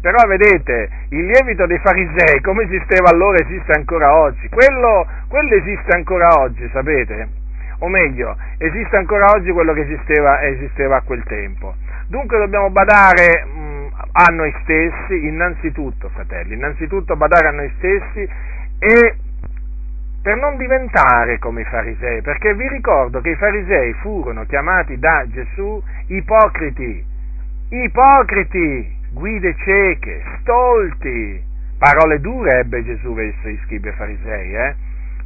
però vedete, il lievito dei farisei come esisteva allora esiste ancora oggi, quello, quello esiste ancora oggi, sapete? o meglio, esiste ancora oggi quello che esisteva, esisteva a quel tempo. Dunque dobbiamo badare mh, mm, a noi stessi, innanzitutto, fratelli, innanzitutto badare a noi stessi e per non diventare come i farisei, perché vi ricordo che i farisei furono chiamati da Gesù ipocriti, ipocriti, guide cieche, stolti. Parole dure ebbe Gesù verso i scribi e farisei, eh?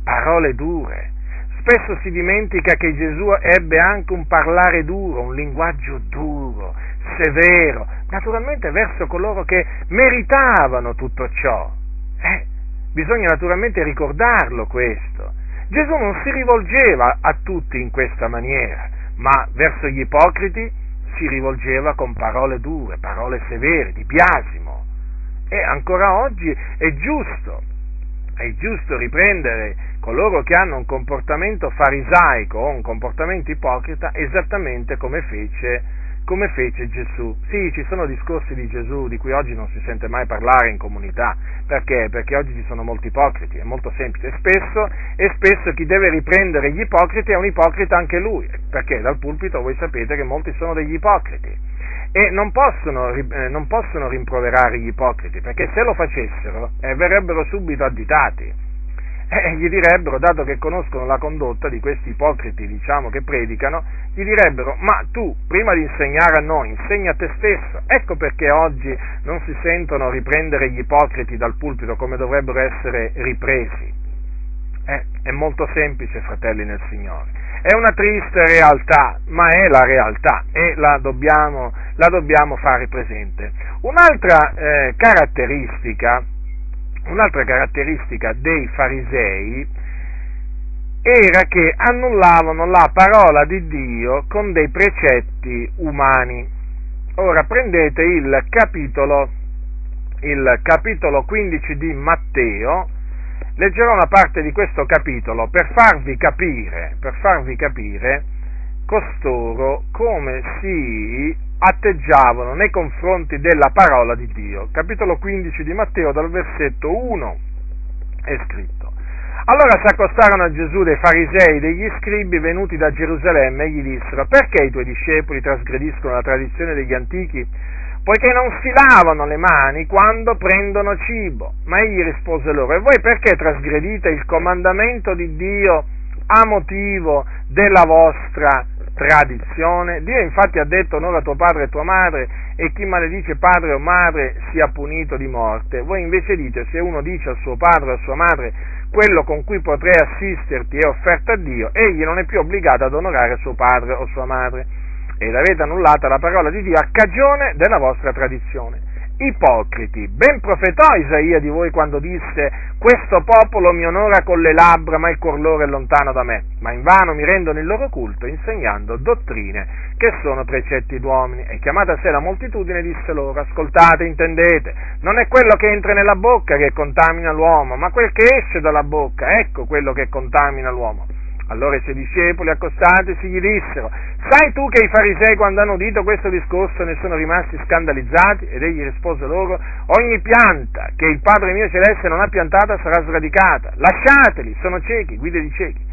Parole dure. Spesso si dimentica che Gesù ebbe anche un parlare duro, un linguaggio duro, severo, naturalmente verso coloro che meritavano tutto ciò. Eh, bisogna naturalmente ricordarlo questo. Gesù non si rivolgeva a tutti in questa maniera, ma verso gli ipocriti si rivolgeva con parole dure, parole severe, di biasimo. E ancora oggi è giusto, è giusto riprendere coloro che hanno un comportamento farisaico o un comportamento ipocrita esattamente come fece, come fece Gesù. Sì, ci sono discorsi di Gesù di cui oggi non si sente mai parlare in comunità, perché? Perché oggi ci sono molti ipocriti, è molto semplice, e spesso, e spesso chi deve riprendere gli ipocriti è un ipocrita anche lui, perché? Dal pulpito voi sapete che molti sono degli ipocriti. E non possono, eh, non possono rimproverare gli ipocriti, perché se lo facessero eh, verrebbero subito additati eh, gli direbbero, dato che conoscono la condotta di questi ipocriti, diciamo, che predicano, gli direbbero, ma tu, prima di insegnare a noi, insegna a te stesso. Ecco perché oggi non si sentono riprendere gli ipocriti dal pulpito come dovrebbero essere ripresi. Eh, è molto semplice, fratelli nel Signore. È una triste realtà, ma è la realtà e la dobbiamo, la dobbiamo fare presente. Un'altra eh, caratteristica un'altra caratteristica dei farisei era che annullavano la parola di Dio con dei precetti umani. Ora prendete il capitolo, il capitolo 15 di Matteo, leggerò una parte di questo capitolo per farvi capire, per farvi capire costoro come si atteggiavano nei confronti della parola di Dio. Capitolo 15 di Matteo dal versetto 1 è scritto. Allora si accostarono a Gesù dei farisei degli scribi venuti da Gerusalemme e gli dissero perché i tuoi discepoli trasgrediscono la tradizione degli antichi? poiché non si lavano le mani quando prendono cibo. Ma egli rispose loro, e voi perché trasgredite il comandamento di Dio a motivo della vostra tradizione? Dio infatti ha detto onora tuo padre e tua madre e chi maledice padre o madre sia punito di morte. Voi invece dite se uno dice a suo padre o a sua madre quello con cui potrei assisterti è offerto a Dio, egli non è più obbligato ad onorare suo padre o sua madre ed avete annullata la parola di Dio a cagione della vostra tradizione. Ipocriti, ben profetò Isaia di voi quando disse questo popolo mi onora con le labbra ma il cuor loro è lontano da me, ma invano mi rendono il loro culto insegnando dottrine che sono precetti d'uomini. E chiamata a sé la moltitudine disse loro ascoltate, intendete, non è quello che entra nella bocca che contamina l'uomo, ma quel che esce dalla bocca, ecco quello che contamina l'uomo. Allora i suoi discepoli accostatisi gli dissero, sai tu che i farisei quando hanno udito questo discorso ne sono rimasti scandalizzati? Ed egli rispose loro, ogni pianta che il Padre mio celeste non ha piantata sarà sradicata, lasciateli, sono ciechi, guide di ciechi.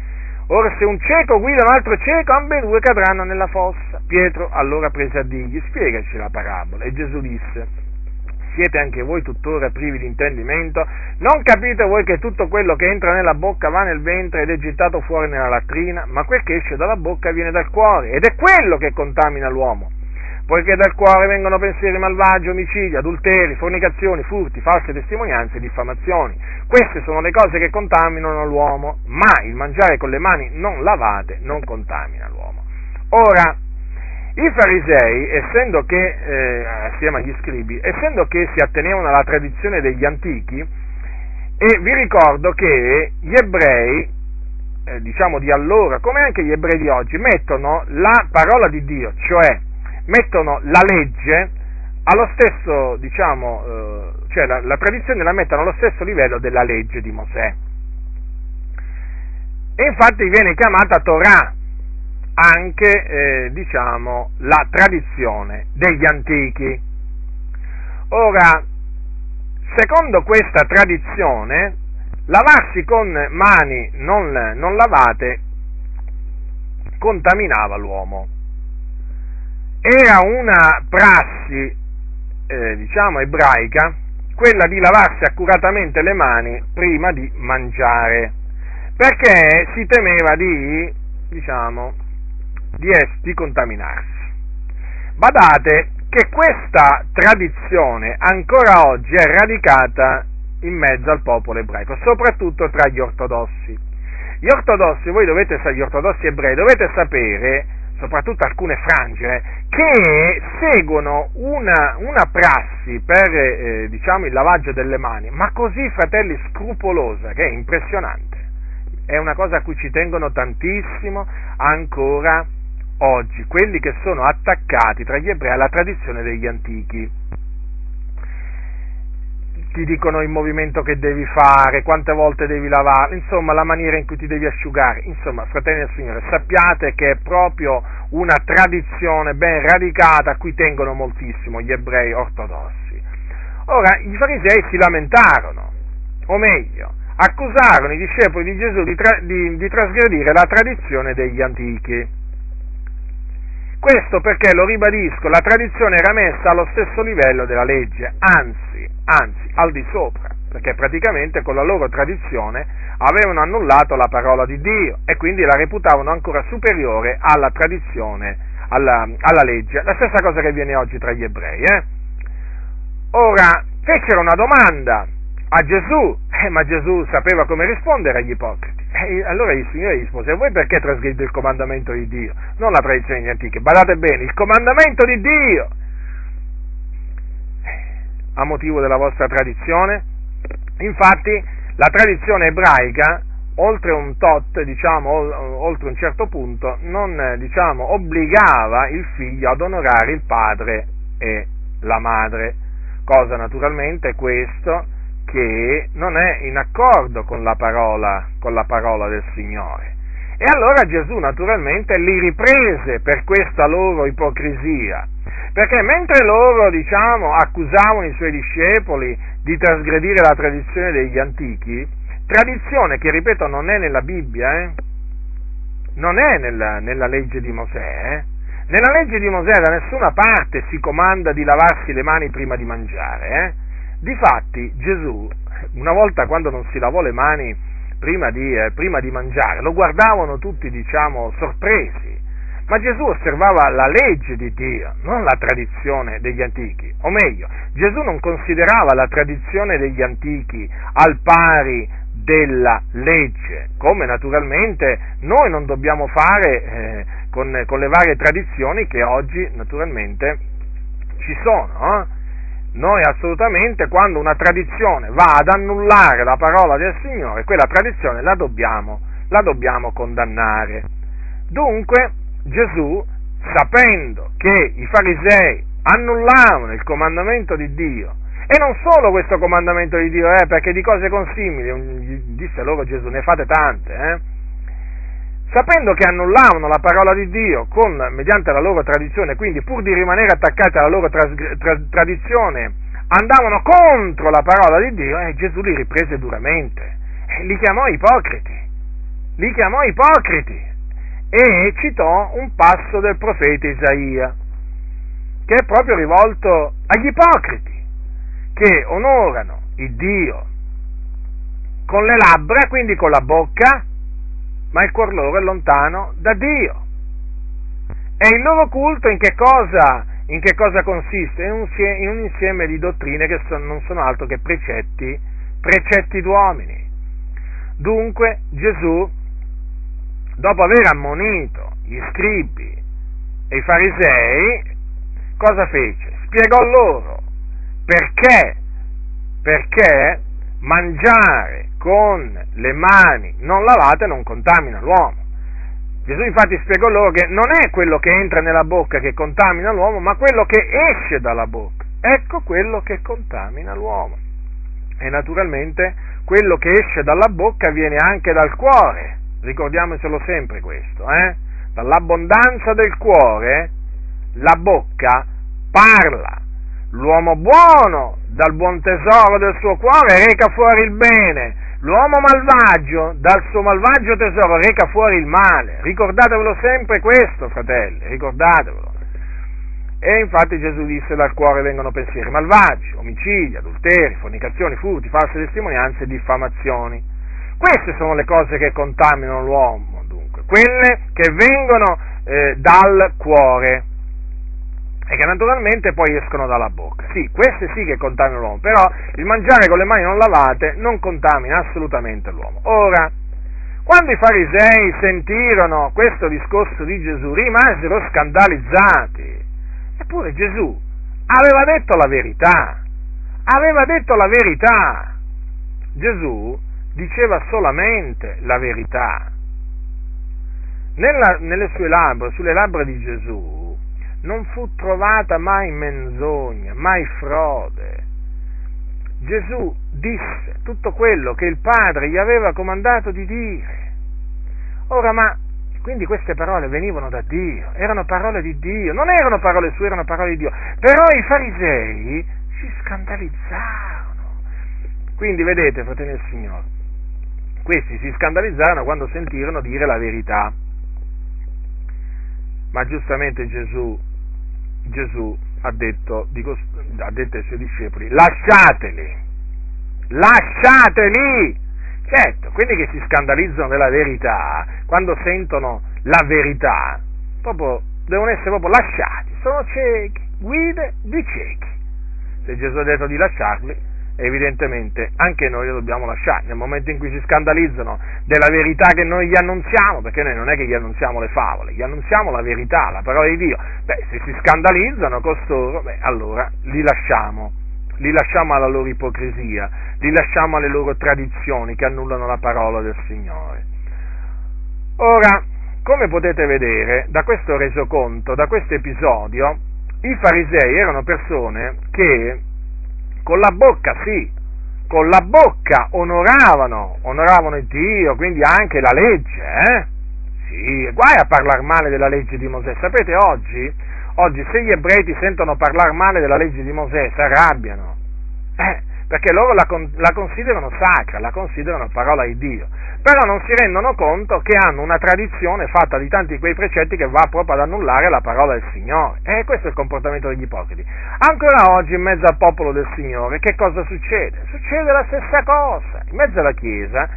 Ora se un cieco guida un altro cieco, ambedue cadranno nella fossa. Pietro allora prese a dirgli, spiegaci la parabola. E Gesù disse, siete anche voi tuttora privi di intendimento? Non capite voi che tutto quello che entra nella bocca va nel ventre ed è gettato fuori nella latrina? Ma quel che esce dalla bocca viene dal cuore ed è quello che contamina l'uomo. Poiché dal cuore vengono pensieri malvagi, omicidi, adulteri, fornicazioni, furti, false testimonianze e diffamazioni. Queste sono le cose che contaminano l'uomo, ma il mangiare con le mani non lavate non contamina l'uomo. Ora, i farisei, essendo che, eh, assieme agli scribi, essendo che si attenevano alla tradizione degli antichi, e vi ricordo che gli ebrei, eh, diciamo di allora, come anche gli ebrei di oggi, mettono la parola di Dio, cioè mettono la legge allo stesso, diciamo, eh, cioè la, la tradizione la mettono allo stesso livello della legge di Mosè. E infatti viene chiamata Torah, anche eh, diciamo, la tradizione degli antichi. Ora, secondo questa tradizione, lavarsi con mani non, non lavate contaminava l'uomo. Era una prassi, eh, diciamo, ebraica, quella di lavarsi accuratamente le mani prima di mangiare, perché si temeva di, diciamo, di, es- di contaminarsi. Badate che questa tradizione ancora oggi è radicata in mezzo al popolo ebraico, soprattutto tra gli ortodossi. Gli ortodossi, voi dovete, gli ortodossi ebrei, dovete sapere, soprattutto alcune frange, che seguono una, una prassi per eh, diciamo, il lavaggio delle mani, ma così, fratelli, scrupolosa, che è impressionante. È una cosa a cui ci tengono tantissimo ancora oggi, quelli che sono attaccati tra gli ebrei alla tradizione degli antichi. Ti dicono il movimento che devi fare, quante volte devi lavare, insomma la maniera in cui ti devi asciugare. Insomma, fratelli del Signore, sappiate che è proprio una tradizione ben radicata a cui tengono moltissimo gli ebrei ortodossi. Ora, i farisei si lamentarono, o meglio, accusarono i discepoli di Gesù di, tra- di, di trasgredire la tradizione degli antichi. Questo perché, lo ribadisco, la tradizione era messa allo stesso livello della legge, anzi, anzi, al di sopra, perché praticamente con la loro tradizione avevano annullato la parola di Dio e quindi la reputavano ancora superiore alla tradizione, alla, alla legge. La stessa cosa che avviene oggi tra gli ebrei. Eh? Ora, fecero una domanda a Gesù, eh, ma Gesù sapeva come rispondere agli ipocriti. E allora il Signore gli rispose, voi perché trasgredite il comandamento di Dio? Non la tradizione degli antichi, badate bene, il comandamento di Dio! A motivo della vostra tradizione? Infatti, la tradizione ebraica, oltre un tot, diciamo, oltre un certo punto, non, diciamo, obbligava il figlio ad onorare il padre e la madre, cosa naturalmente questo che non è in accordo con la parola, con la parola del Signore. E allora Gesù naturalmente li riprese per questa loro ipocrisia, perché mentre loro, diciamo, accusavano i suoi discepoli di trasgredire la tradizione degli antichi, tradizione che, ripeto, non è nella Bibbia, eh? non è nella, nella, legge di Mosè, eh? Nella legge di Mosè da nessuna parte si comanda di lavarsi le mani prima di mangiare. Eh? Difatti Gesù, una volta quando non si lavò le mani prima di, eh, prima di mangiare, lo guardavano tutti, diciamo, sorpresi. Ma Gesù osservava la legge di Dio, non la tradizione degli antichi. O meglio, Gesù non considerava la tradizione degli antichi al pari della legge, come naturalmente noi non dobbiamo fare eh, con, con, le varie tradizioni che oggi naturalmente ci sono. Eh? Noi assolutamente quando una tradizione va ad annullare la parola del Signore, quella tradizione la dobbiamo, la dobbiamo condannare. Dunque Gesù, sapendo che i farisei annullavano il comandamento di Dio, e non solo questo comandamento di Dio, eh, perché di cose consimili, disse loro Gesù, ne fate tante, eh, sapendo che annullavano la parola di Dio con, mediante la loro tradizione, quindi pur di rimanere attaccati alla loro tra, tra, tradizione, andavano contro la parola di Dio, eh, Gesù li riprese duramente, eh, li chiamò ipocriti, li chiamò ipocriti. E citò un passo del profeta Isaia, che è proprio rivolto agli ipocriti, che onorano il Dio con le labbra, quindi con la bocca, ma il cuor loro è lontano da Dio. E il loro culto in che cosa, in che cosa consiste? In un, in un, insieme di dottrine che son, non sono altro che precetti, precetti d'uomini. Dunque Gesù, dopo aver ammonito gli scribi e i farisei, cosa fece? Spiegò loro perché, perché mangiare con le mani non lavate non contamina l'uomo. Gesù infatti spiegò loro che non è quello che entra nella bocca che contamina l'uomo, ma quello che esce dalla bocca. Ecco quello che contamina l'uomo. E naturalmente quello che esce dalla bocca viene anche dal cuore. Ricordiamocelo sempre questo, eh? Dall'abbondanza del cuore la bocca parla. L'uomo buono dal buon tesoro del suo cuore reca fuori il bene, l'uomo malvagio dal suo malvagio tesoro reca fuori il male. Ricordatevelo sempre questo, fratelli, ricordatevelo. E infatti Gesù disse dal cuore vengono pensieri malvagi, omicidi, adulteri, fornicazioni, furti, false testimonianze e diffamazioni. Queste sono le cose che contaminano l'uomo, dunque, quelle che vengono eh, dal cuore e che naturalmente poi escono dalla bocca. Sì, queste sì che contaminano l'uomo, però il mangiare con le mani non lavate non contamina assolutamente l'uomo. Ora, quando i farisei sentirono questo discorso di Gesù, rimasero scandalizzati. Eppure Gesù aveva detto la verità, aveva detto la verità. Gesù diceva solamente la verità. Nella, nelle sue labbra, sulle labbra di Gesù, non fu trovata mai menzogna, mai frode. Gesù disse tutto quello che il Padre gli aveva comandato di dire. Ora, ma quindi queste parole venivano da Dio, erano parole di Dio, non erano parole sue, erano parole di Dio. Però i farisei si scandalizzarono. Quindi vedete, fratelli del Signore, questi si scandalizzarono quando sentirono dire la verità. Ma giustamente Gesù Gesù ha detto, dico, ha detto ai suoi discepoli, lasciateli, lasciateli! Certo, quelli che si scandalizzano della verità, quando sentono la verità, proprio, devono essere proprio lasciati, sono ciechi, guide di ciechi. Se Gesù ha detto di lasciarli, evidentemente anche noi lo dobbiamo lasciare. Nel momento in cui si scandalizzano della verità che noi gli annunziamo, perché noi non è che gli annunziamo le favole, gli annunziamo la verità, la parola di Dio. Beh, se si scandalizzano costoro, beh, allora li lasciamo, li lasciamo alla loro ipocrisia, li lasciamo alle loro tradizioni che annullano la parola del Signore. Ora, come potete vedere da questo resoconto, da questo episodio, i farisei erano persone che con la bocca sì, con la bocca onoravano, onoravano Dio, quindi anche la legge, eh? Sì, guai a parlare male della legge di Mosè. Sapete oggi, oggi se gli ebrei ti sentono parlare male della legge di Mosè, si arrabbiano. Eh, perché loro la, la, considerano sacra, la considerano parola di Dio. Però non si rendono conto che hanno una tradizione fatta di tanti quei precetti che va proprio ad annullare la parola del Signore. E questo è il comportamento degli ipocriti. Ancora oggi in mezzo al popolo del Signore che cosa succede? Succede la stessa cosa. In mezzo alla Chiesa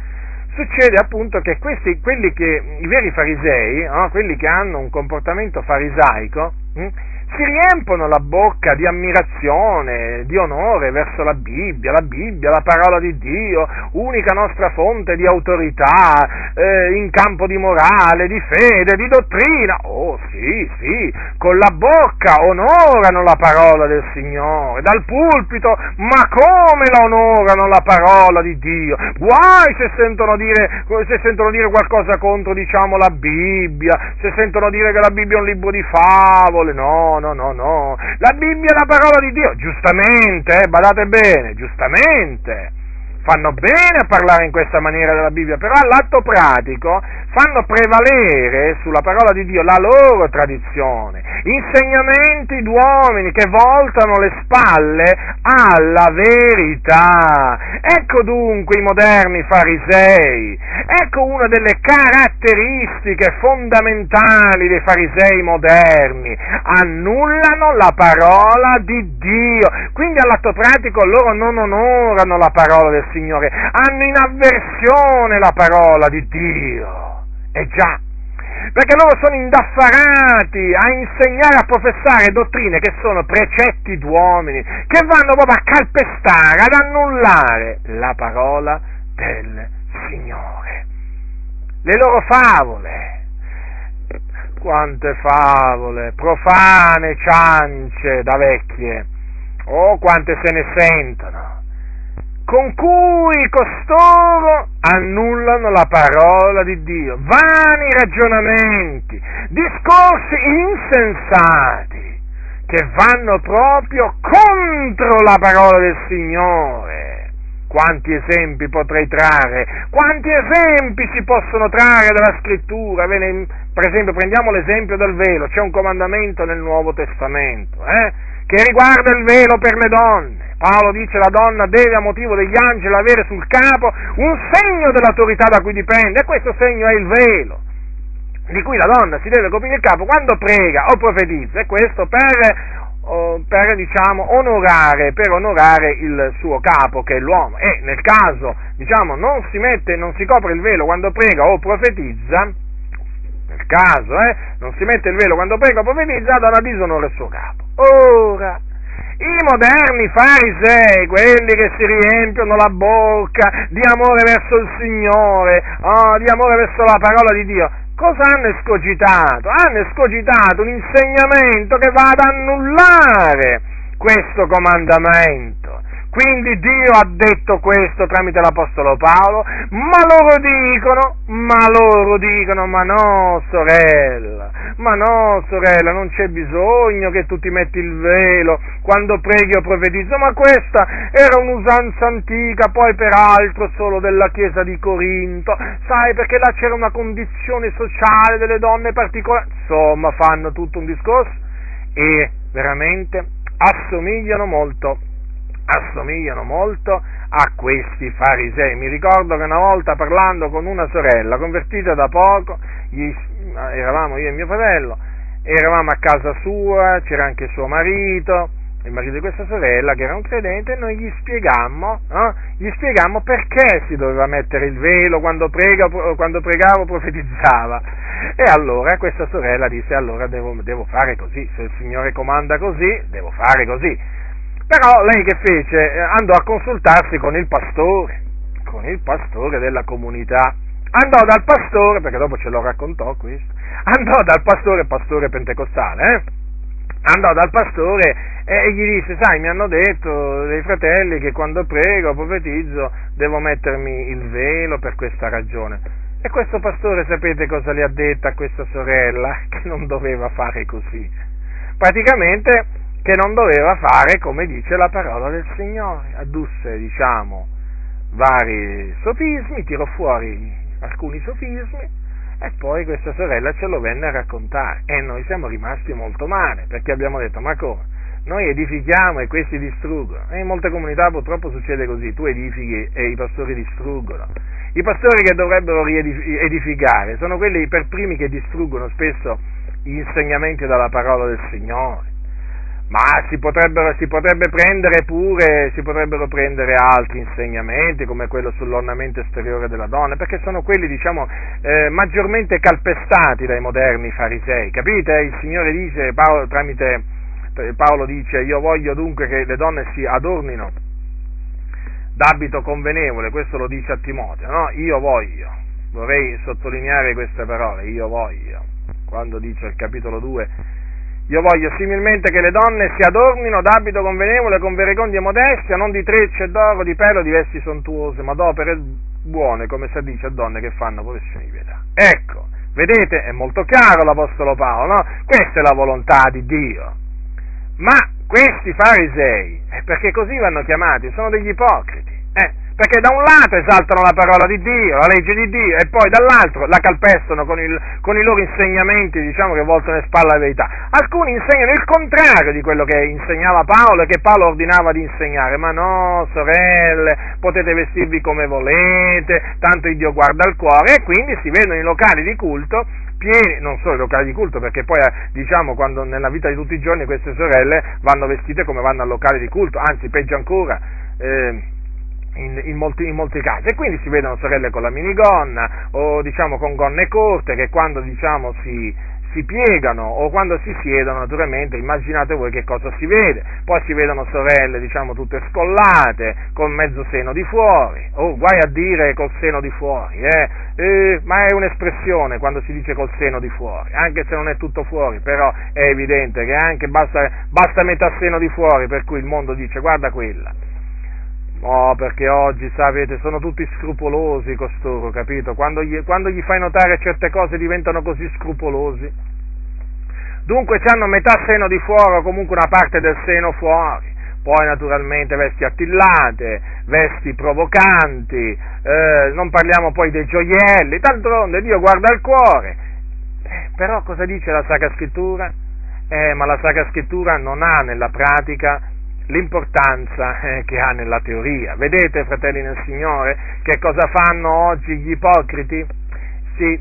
succede appunto che questi, che, i veri farisei, no? quelli che hanno un comportamento farisaico, hm, si riempono la bocca di ammirazione, di onore verso la Bibbia, la Bibbia, la parola di Dio, unica nostra fonte di autorità eh, in campo di morale, di fede, di dottrina. Oh sì, sì, con la bocca onorano la parola del Signore, dal pulpito, ma come la onorano la parola di Dio? Guai se sentono dire, se sentono dire qualcosa contro, diciamo, la Bibbia, se sentono dire che la Bibbia è un libro di favole, no, no, no, no. La Bibbia è la parola di Dio, giustamente, eh, badate bene, giustamente fanno bene a parlare in questa maniera della Bibbia, però all'atto pratico fanno prevalere sulla parola di Dio la loro tradizione, insegnamenti d'uomini che voltano le spalle alla verità. Ecco dunque i moderni farisei, ecco una delle caratteristiche fondamentali dei farisei moderni, annullano la parola di Dio, quindi all'atto pratico loro non onorano la parola del Signore, hanno in avversione la parola di Dio. Eh già, perché loro sono indaffarati a insegnare, a professare dottrine che sono precetti d'uomini, che vanno proprio a calpestare, ad annullare la parola del Signore. Le loro favole, quante favole, profane ciance da vecchie, oh quante se ne sentono con cui costoro annullano la parola di Dio, vani ragionamenti, discorsi insensati che vanno proprio contro la parola del Signore. Quanti esempi potrei trarre? Quanti esempi si possono trarre dalla scrittura? Per esempio, prendiamo l'esempio del velo, c'è un comandamento nel Nuovo Testamento eh, che riguarda il velo per le donne. Paolo dice la donna deve a motivo degli angeli avere sul capo un segno dell'autorità da cui dipende e questo segno è il velo di cui la donna si deve coprire il capo quando prega o profetizza e questo per per diciamo, onorare, per onorare, il suo capo che è l'uomo. E nel caso diciamo, non si mette, non si copre il velo quando prega o profetizza nel caso eh, non si mette il velo quando prega o profetizza dà una disonore al suo capo. Ora i moderni farisei, quelli che si riempiono la bocca di amore verso il Signore, oh, di amore verso la parola di Dio, cosa hanno escogitato? Hanno escogitato un insegnamento che va ad annullare questo comandamento. Quindi Dio ha detto questo tramite l'Apostolo Paolo, ma loro dicono, ma loro dicono, ma no sorella, ma no sorella, non c'è bisogno che tu ti metti il velo quando preghi o profetizzo, ma questa era un'usanza antica, poi peraltro solo della chiesa di Corinto, sai perché là c'era una condizione sociale delle donne particolari, insomma fanno tutto un discorso e veramente assomigliano molto assomigliano molto a questi farisei. Mi ricordo che una volta parlando con una sorella convertita da poco, gli, eravamo io e mio fratello, eravamo a casa sua, c'era anche suo marito, il marito di questa sorella che era un credente, e noi gli spiegammo, no? gli spiegammo perché si doveva mettere il velo quando, prega, quando pregava o profetizzava. E allora questa sorella disse, allora devo, devo fare così, se il Signore comanda così, devo fare così. Però lei che fece? Eh, andò a consultarsi con il pastore, con il pastore della comunità. Andò dal pastore, perché dopo ce lo raccontò questo, andò dal pastore, pastore pentecostale, eh? andò dal pastore e gli disse, sai, mi hanno detto dei fratelli che quando prego, profetizzo, devo mettermi il velo per questa ragione. E questo pastore sapete cosa le ha detto a questa sorella? <laughs> Che non doveva fare così. Praticamente che non doveva fare come dice la parola del Signore. Addusse, diciamo, vari sofismi, tirò fuori alcuni sofismi e poi questa sorella ce lo venne a raccontare e noi siamo rimasti molto male perché abbiamo detto ma come? noi edifichiamo e questi distruggono. E in molte comunità purtroppo succede così, tu edifichi e i pastori distruggono. I pastori che dovrebbero edificare sono quelli per primi che distruggono spesso gli insegnamenti dalla parola del Signore. Ma si, si, potrebbe prendere pure, si potrebbero prendere altri insegnamenti come quello sull'ornamento esteriore della donna, perché sono quelli, diciamo, eh, maggiormente calpestati dai moderni farisei, capite? Il Signore dice, Paolo, tramite Paolo dice, io voglio dunque che le donne si adornino d'abito convenevole, questo lo dice a Timoteo, no? Io voglio, vorrei sottolineare queste parole, io voglio, quando dice il capitolo 2, io voglio similmente che le donne si adornino d'abito convenevole, con verecondia e modestia, non di trecce, d'oro, di pelo, di vesti sontuose, ma d'opere buone, come si dice a donne che fanno professione di pietà. Ecco, vedete, è molto chiaro l'Apostolo Paolo, no? Questa è la volontà di Dio. Ma questi farisei, eh, perché così vanno chiamati, sono degli ipocriti, eh, perché da un lato esaltano la parola di Dio, la legge di Dio, e poi dall'altro la calpestano con, il, con i loro insegnamenti, diciamo che voltano le spalle alla verità. Alcuni insegnano il contrario di quello che insegnava Paolo e che Paolo ordinava di insegnare, ma no, sorelle, potete vestirvi come volete, tanto il Dio guarda il cuore, e quindi si vedono i locali di culto pieni, non solo i locali di culto, perché poi diciamo quando nella vita di tutti i giorni queste sorelle vanno vestite come vanno al locale di culto, anzi peggio ancora. Eh, in, in, molti, in, molti, casi e quindi si vedono sorelle con la minigonna o diciamo con gonne corte che quando diciamo si, si piegano o quando si siedono, naturalmente, immaginate voi che cosa si vede. Poi si vedono sorelle, diciamo, tutte scollate, con mezzo seno di fuori, o oh, guai a dire col seno di fuori, eh? Eh, ma è un'espressione quando si dice col seno di fuori, anche se non è tutto fuori, però è evidente che anche basta, basta metà seno di fuori, per cui il mondo dice guarda quella. Oh, perché oggi, sapete, sono tutti scrupolosi costoro, capito? Quando gli, quando gli fai notare certe cose diventano così scrupolosi. Dunque hanno metà seno di fuori o comunque una parte del seno fuori. Poi naturalmente vesti attillate, vesti provocanti, eh, non parliamo poi dei gioielli, d'altronde Dio guarda il cuore. Eh, però cosa dice la Sacra Scrittura? Eh, ma la Sacra Scrittura non ha nella pratica l'importanza eh, che ha nella teoria. Vedete, fratelli nel Signore, che cosa fanno oggi gli ipocriti? Sì,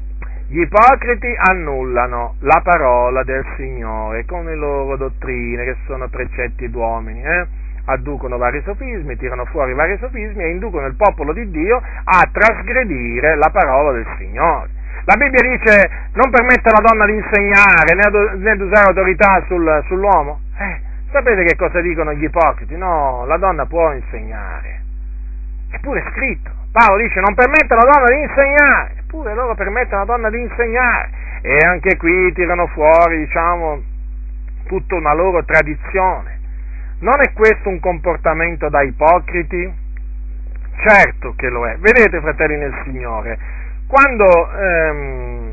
gli ipocriti annullano la parola del Signore con le loro dottrine, che sono precetti d'uomini, eh? adducono vari sofismi, tirano fuori vari sofismi e inducono il popolo di Dio a trasgredire la parola del Signore. La Bibbia dice non permette alla donna di insegnare né, di usare autorità sul, sull'uomo. Eh, Sapete che cosa dicono gli ipocriti? No, la donna può insegnare. Eppure è scritto. Paolo dice non permette alla donna di insegnare. Eppure loro permettono alla donna di insegnare. E anche qui tirano fuori, diciamo, tutta una loro tradizione. Non è questo un comportamento da ipocriti? Certo che lo è. Vedete, fratelli nel Signore, quando ehm,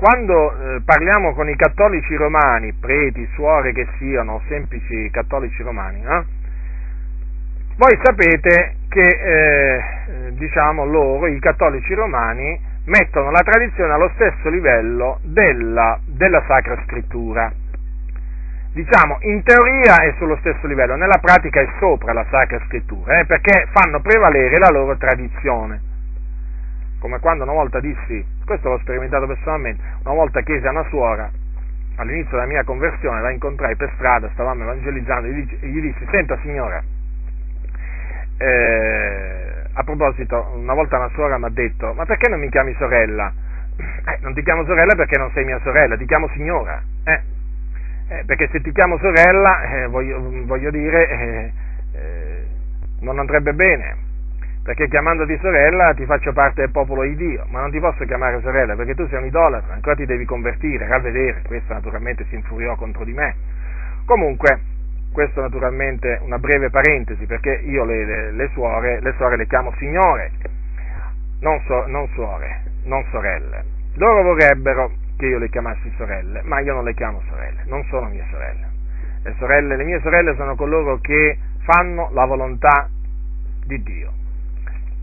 quando eh, parliamo con i cattolici romani, preti, suore che siano, semplici cattolici romani, eh, voi sapete che eh, diciamo loro, i cattolici romani, mettono la tradizione allo stesso livello della, della Sacra Scrittura. Diciamo, in teoria è sullo stesso livello, nella pratica è sopra la Sacra Scrittura, eh, perché fanno prevalere la loro tradizione come quando una volta dissi, questo l'ho sperimentato personalmente, una volta chiesi a una suora, all'inizio della mia conversione, la incontrai per strada, stavamo evangelizzando, e gli dissi, senta signora, eh, a proposito, una volta una suora mi ha detto, ma perché non mi chiami sorella? Eh, non ti chiamo sorella perché non sei mia sorella, ti chiamo signora. Eh, eh, perché se ti chiamo sorella, eh, voglio, voglio, dire, eh, eh, non andrebbe bene perché chiamandoti sorella ti faccio parte del popolo di Dio, ma non ti posso chiamare sorella perché tu sei un idolatra, ancora ti devi convertire, ravvedere, questo naturalmente si infuriò contro di me. Comunque, questo naturalmente una breve parentesi, perché io le, le, le, suore, le suore le chiamo signore, non, so, non suore, non sorelle. Loro vorrebbero che io le chiamassi sorelle, ma io non le chiamo sorelle, non sono mie sorelle. Le, sorelle, le mie sorelle sono coloro che fanno la volontà di Dio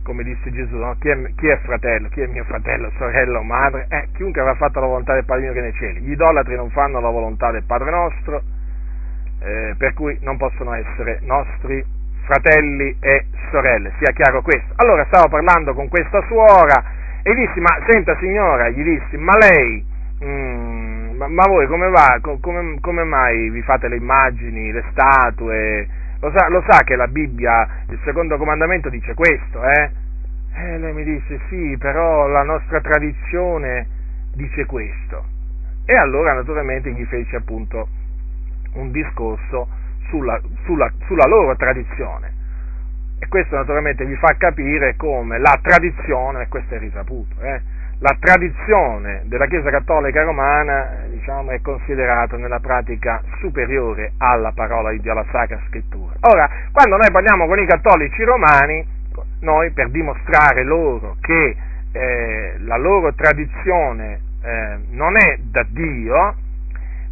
come disse Gesù, no? chi, è, chi, è, fratello, chi è mio fratello, sorella o madre? Eh, chiunque avrà fatto la volontà del Padre mio che nei cieli. Gli idolatri non fanno la volontà del Padre nostro, eh, per cui non possono essere nostri fratelli e sorelle, sia chiaro questo. Allora stavo parlando con questa suora e dissi, ma senta signora, gli dissi, ma lei, mm, ma, ma, voi come va, come, come, mai vi fate le immagini, le statue? Lo sa, lo sa, che la Bibbia, il secondo comandamento dice questo, eh? E lei mi disse, sì, però la nostra tradizione dice questo. E allora naturalmente gli fece appunto un discorso sulla, sulla, sulla loro tradizione. E questo naturalmente vi fa capire come la tradizione, e questo è risaputo, eh, la tradizione della Chiesa Cattolica Romana diciamo, è considerata nella pratica superiore alla parola di Dio, alla Sacra Scrittura. Ora, quando noi parliamo con i cattolici romani, noi per dimostrare loro che eh, la loro tradizione eh, non è da Dio,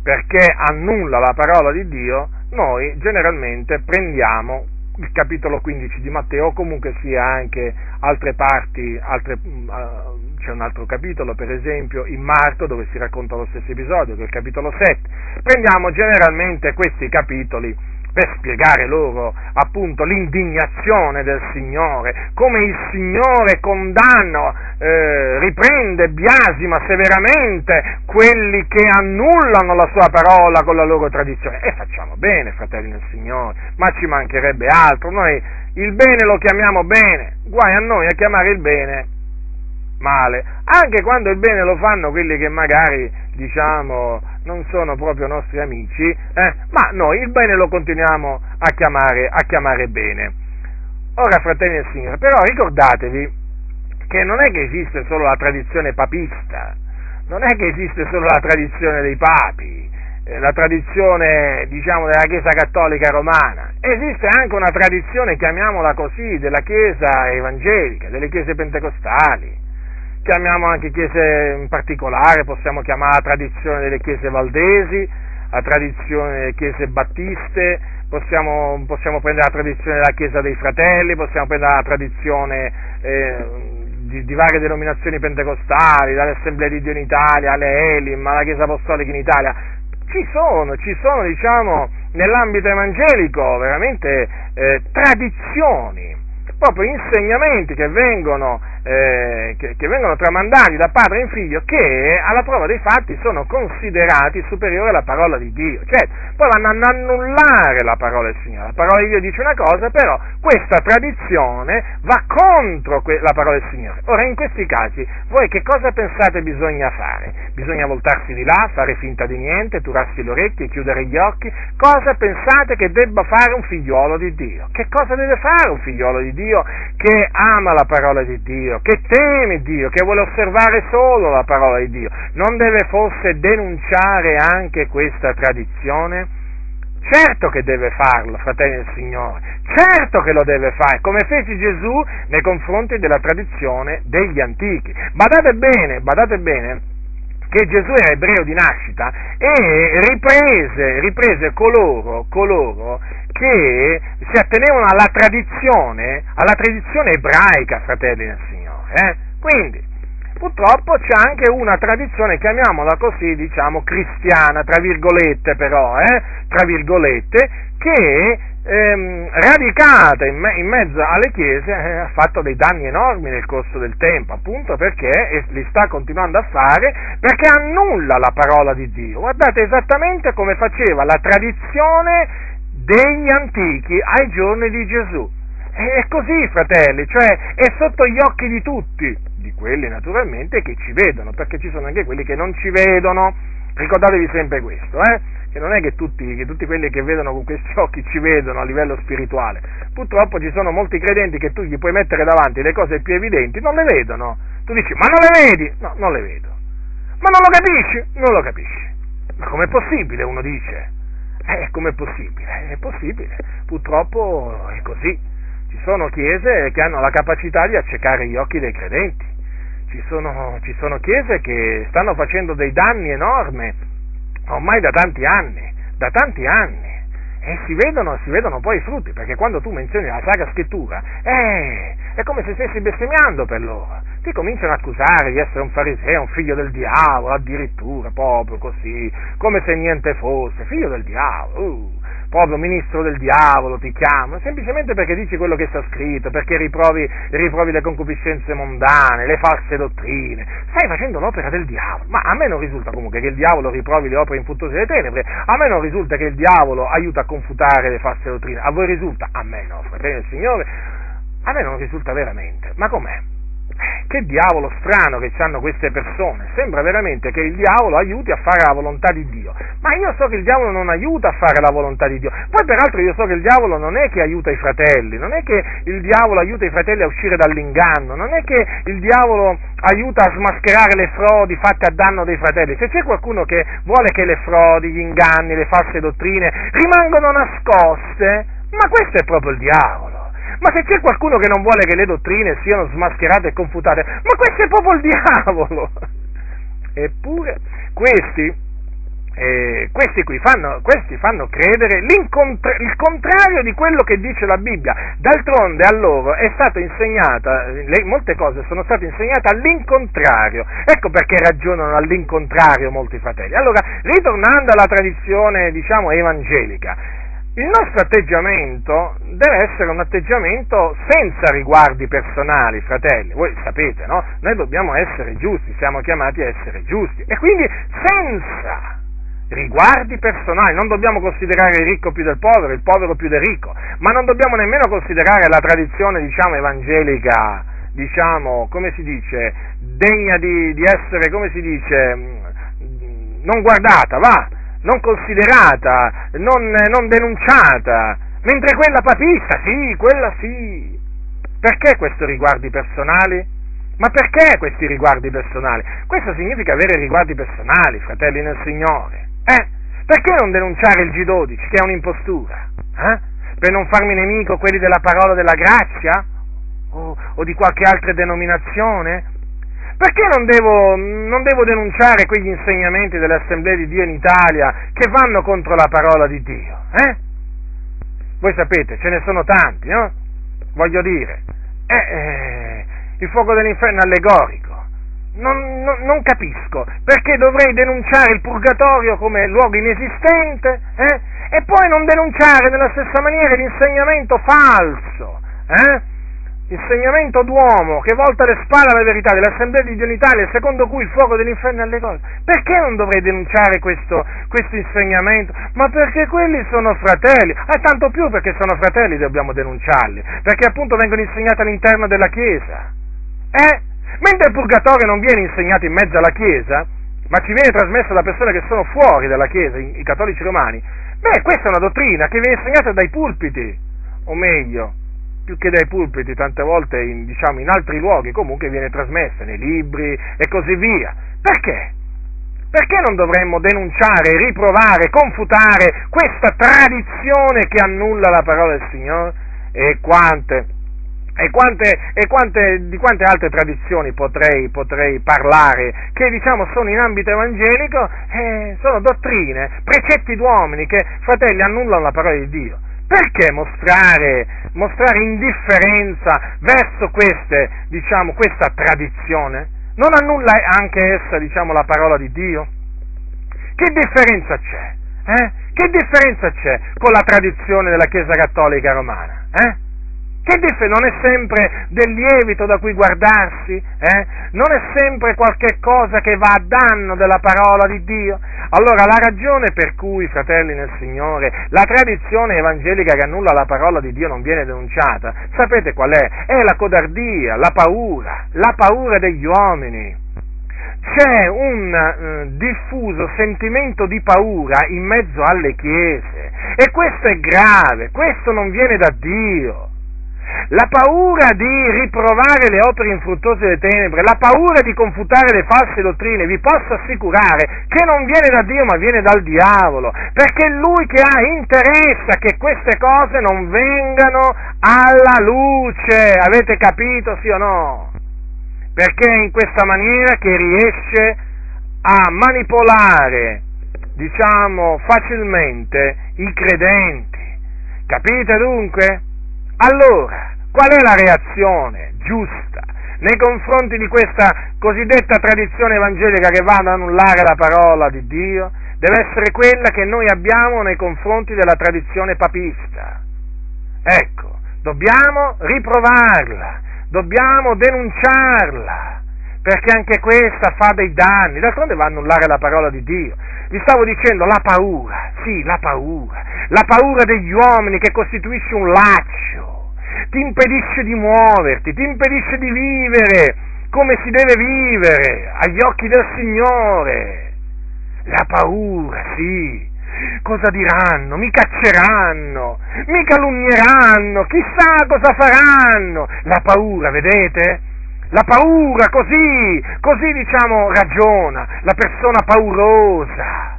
perché annulla la parola di Dio, noi generalmente prendiamo il capitolo 15 di Matteo, comunque sia anche altre parti, altre, uh, c'è un altro capitolo, per esempio in Marco, dove si racconta lo stesso episodio, che è il capitolo 7. Prendiamo generalmente questi capitoli per spiegare loro appunto l'indignazione del Signore, come il Signore condanna, eh, riprende, biasima severamente quelli che annullano la sua parola con la loro tradizione. E facciamo bene, fratelli del Signore, ma ci mancherebbe altro. Noi il bene lo chiamiamo bene, guai a noi a chiamare il bene male, anche quando il bene lo fanno quelli che magari, diciamo, non sono proprio nostri amici, eh, ma noi il bene lo continuiamo a chiamare, a chiamare bene. Ora, fratelli e signori, però ricordatevi che non è che esiste solo la tradizione papista, non è che esiste solo la tradizione dei papi, eh, la tradizione, diciamo, della Chiesa Cattolica Romana, esiste anche una tradizione, chiamiamola così, della Chiesa evangelica, delle Chiese pentecostali, chiamiamo anche chiese in particolare, possiamo chiamare tradizione delle chiese valdesi, la tradizione delle chiese battiste, possiamo, possiamo prendere la tradizione della chiesa dei fratelli, possiamo prendere la tradizione eh, di, di, varie denominazioni pentecostali, dalle assemblee di Dio in Italia, alle Elim, alla chiesa apostolica in Italia. Ci sono, ci sono, diciamo, nell'ambito evangelico veramente eh, tradizioni, proprio insegnamenti che vengono eh, che, che, vengono tramandati da padre in figlio che alla prova dei fatti sono considerati superiori alla parola di Dio. Cioè, poi vanno ad annullare la parola del Signore. La parola di Dio dice una cosa, però questa tradizione va contro que- la parola del Signore. Ora, in questi casi, voi che cosa pensate bisogna fare? Bisogna voltarsi di là, fare finta di niente, turarsi le orecchie, chiudere gli occhi? Cosa pensate che debba fare un figliolo di Dio? Che cosa deve fare un figliolo di Dio che ama la parola di Dio? Dio, che teme Dio, che vuole osservare solo la parola di Dio, non deve forse denunciare anche questa tradizione? Certo che deve farlo, fratelli del Signore, certo che lo deve fare, come fece Gesù nei confronti della tradizione degli antichi. Badate bene, badate bene, che Gesù era ebreo di nascita e riprese, riprese coloro, coloro che si attenevano alla tradizione, alla tradizione ebraica, fratelli del Signore. Eh? Quindi, purtroppo c'è anche una tradizione, chiamiamola così, diciamo cristiana, tra virgolette però, eh? tra virgolette, che ehm, radicata in, me- in, mezzo alle chiese eh, ha fatto dei danni enormi nel corso del tempo, appunto perché e li sta continuando a fare, perché annulla la parola di Dio. Guardate esattamente come faceva la tradizione degli antichi ai giorni di Gesù. È così, fratelli, cioè è sotto gli occhi di tutti, di quelli naturalmente che ci vedono, perché ci sono anche quelli che non ci vedono. Ricordatevi sempre questo, eh? che non è che tutti, che tutti, quelli che vedono con questi <laughs> occhi ci vedono a livello spirituale. Purtroppo ci sono molti credenti che tu gli puoi mettere davanti le cose più evidenti, non le vedono. Tu dici, ma non le vedi? No, non le vedo. Ma non lo capisci? Non lo capisci. Ma com'è possibile? Uno dice. Eh, com'è possibile? È possibile. Purtroppo è così. Ci sono chiese che hanno la capacità di accecare gli occhi dei credenti, ci sono, ci sono chiese che stanno facendo dei danni enormi ormai da tanti anni, da tanti anni. E si vedono, si vedono, poi i frutti, perché quando tu menzioni la Sacra Scrittura, eh, è come se stessi bestemmiando per loro. Ti cominciano a accusare di essere un fariseo, un figlio del diavolo, addirittura, proprio così, come se niente fosse, figlio del diavolo. Uh proprio ministro del diavolo, ti chiamo, semplicemente perché dici quello che sta scritto, perché riprovi, riprovi le concupiscenze mondane, le false dottrine, stai facendo l'opera del diavolo, ma a me non risulta comunque che il diavolo riprovi le opere infruttuose delle tenebre, a me non risulta che il diavolo aiuta a confutare le false dottrine, a voi risulta? A me no, fratello del Signore, a me non risulta veramente, ma com'è? Che diavolo strano che hanno queste persone, sembra veramente che il diavolo aiuti a fare la volontà di Dio, ma io so che il diavolo non aiuta a fare la volontà di Dio, poi peraltro io so che il diavolo non è che aiuta i fratelli, non è che il diavolo aiuta i fratelli a uscire dall'inganno, non è che il diavolo aiuta a smascherare le frodi fatte a danno dei fratelli, se c'è qualcuno che vuole che le frodi, gli inganni, le false dottrine rimangano nascoste, ma questo è proprio il diavolo. Ma se c'è qualcuno che non vuole che le dottrine siano smascherate e confutate, ma questo è proprio il diavolo! <laughs> Eppure questi, eh, questi qui fanno, questi fanno credere il contrario di quello che dice la Bibbia. D'altronde a loro è stata insegnata, le, molte cose sono state insegnate all'incontrario. Ecco perché ragionano all'incontrario molti fratelli. Allora, ritornando alla tradizione, diciamo, evangelica, il nostro atteggiamento deve essere un atteggiamento senza riguardi personali, fratelli. Voi sapete, no? Noi dobbiamo essere giusti, siamo chiamati a essere giusti. E quindi senza riguardi personali, non dobbiamo considerare il ricco più del povero, il povero più del ricco, ma non dobbiamo nemmeno considerare la tradizione, diciamo, evangelica, diciamo, come si dice, degna di, di essere, come si dice, non guardata, va, non considerata, non, non denunciata, mentre quella papista, sì, quella sì. Perché questi riguardi personali? Ma perché questi riguardi personali? Questo significa avere riguardi personali, fratelli nel Signore. Eh? Perché non denunciare il G12, che è un'impostura? Eh? Per non farmi nemico quelli della parola della grazia? O, o di qualche altra denominazione? Perché non devo, non devo, denunciare quegli insegnamenti delle assemblee di Dio in Italia che vanno contro la parola di Dio? Eh? Voi sapete, ce ne sono tanti, no? Voglio dire, eh, eh, il fuoco dell'inferno è allegorico. Non, non, non, capisco perché dovrei denunciare il purgatorio come luogo inesistente eh? e poi non denunciare nella stessa maniera l'insegnamento falso. Eh? Insegnamento d'uomo che volta le spalle alla verità dell'Assemblea di Dio in Italia, secondo cui il fuoco dell'inferno è alle cose. Perché non dovrei denunciare questo, questo, insegnamento? Ma perché quelli sono fratelli, e ah, tanto più perché sono fratelli dobbiamo denunciarli, perché appunto vengono insegnati all'interno della Chiesa. Eh? Mentre il purgatorio non viene insegnato in mezzo alla Chiesa, ma ci viene trasmesso da persone che sono fuori dalla Chiesa, i cattolici romani, beh, questa è una dottrina che viene insegnata dai pulpiti, o meglio, più che dai pulpiti, tante volte in, diciamo, in altri luoghi, comunque viene trasmessa nei libri e così via. Perché? Perché non dovremmo denunciare, riprovare, confutare questa tradizione che annulla la parola del Signore? E quante, e, quante, e quante, di quante altre tradizioni potrei, potrei parlare che diciamo sono in ambito evangelico? Eh, sono dottrine, precetti d'uomini che, fratelli, annullano la parola di Dio. Perché mostrare, mostrare indifferenza verso queste, diciamo, questa tradizione? Non annulla anche essa, diciamo, la parola di Dio? Che differenza c'è? Eh? Che differenza c'è con la tradizione della Chiesa Cattolica Romana? Eh? Che dice, non è sempre del lievito da cui guardarsi? Eh? Non è sempre qualche cosa che va a danno della parola di Dio? Allora la ragione per cui, fratelli nel Signore, la tradizione evangelica che annulla la parola di Dio non viene denunciata, sapete qual è? È la codardia, la paura, la paura degli uomini c'è un eh, diffuso sentimento di paura in mezzo alle chiese e questo è grave, questo non viene da Dio. La paura di riprovare le opere infruttuose delle tenebre, la paura di confutare le false dottrine, vi posso assicurare che non viene da Dio ma viene dal diavolo, perché è lui che ha interesse che queste cose non vengano alla luce. Avete capito, sì o no? Perché è in questa maniera che riesce a manipolare, diciamo, facilmente i credenti. Capite dunque? Allora, qual è la reazione giusta nei confronti di questa cosiddetta tradizione evangelica che va ad annullare la parola di Dio? deve essere quella che noi abbiamo nei confronti della tradizione papista. Ecco, dobbiamo riprovarla, dobbiamo denunciarla, perché anche questa fa dei danni, d'altronde va a annullare la parola di Dio. Vi stavo dicendo la paura, sì, la paura, la paura degli uomini che costituisce un laccio, ti impedisce di muoverti, ti impedisce di vivere come si deve vivere agli occhi del Signore. La paura, sì. Cosa diranno? Mi cacceranno, mi calunnieranno, chissà cosa faranno. La paura, vedete? La paura, così, così diciamo ragiona, la persona paurosa.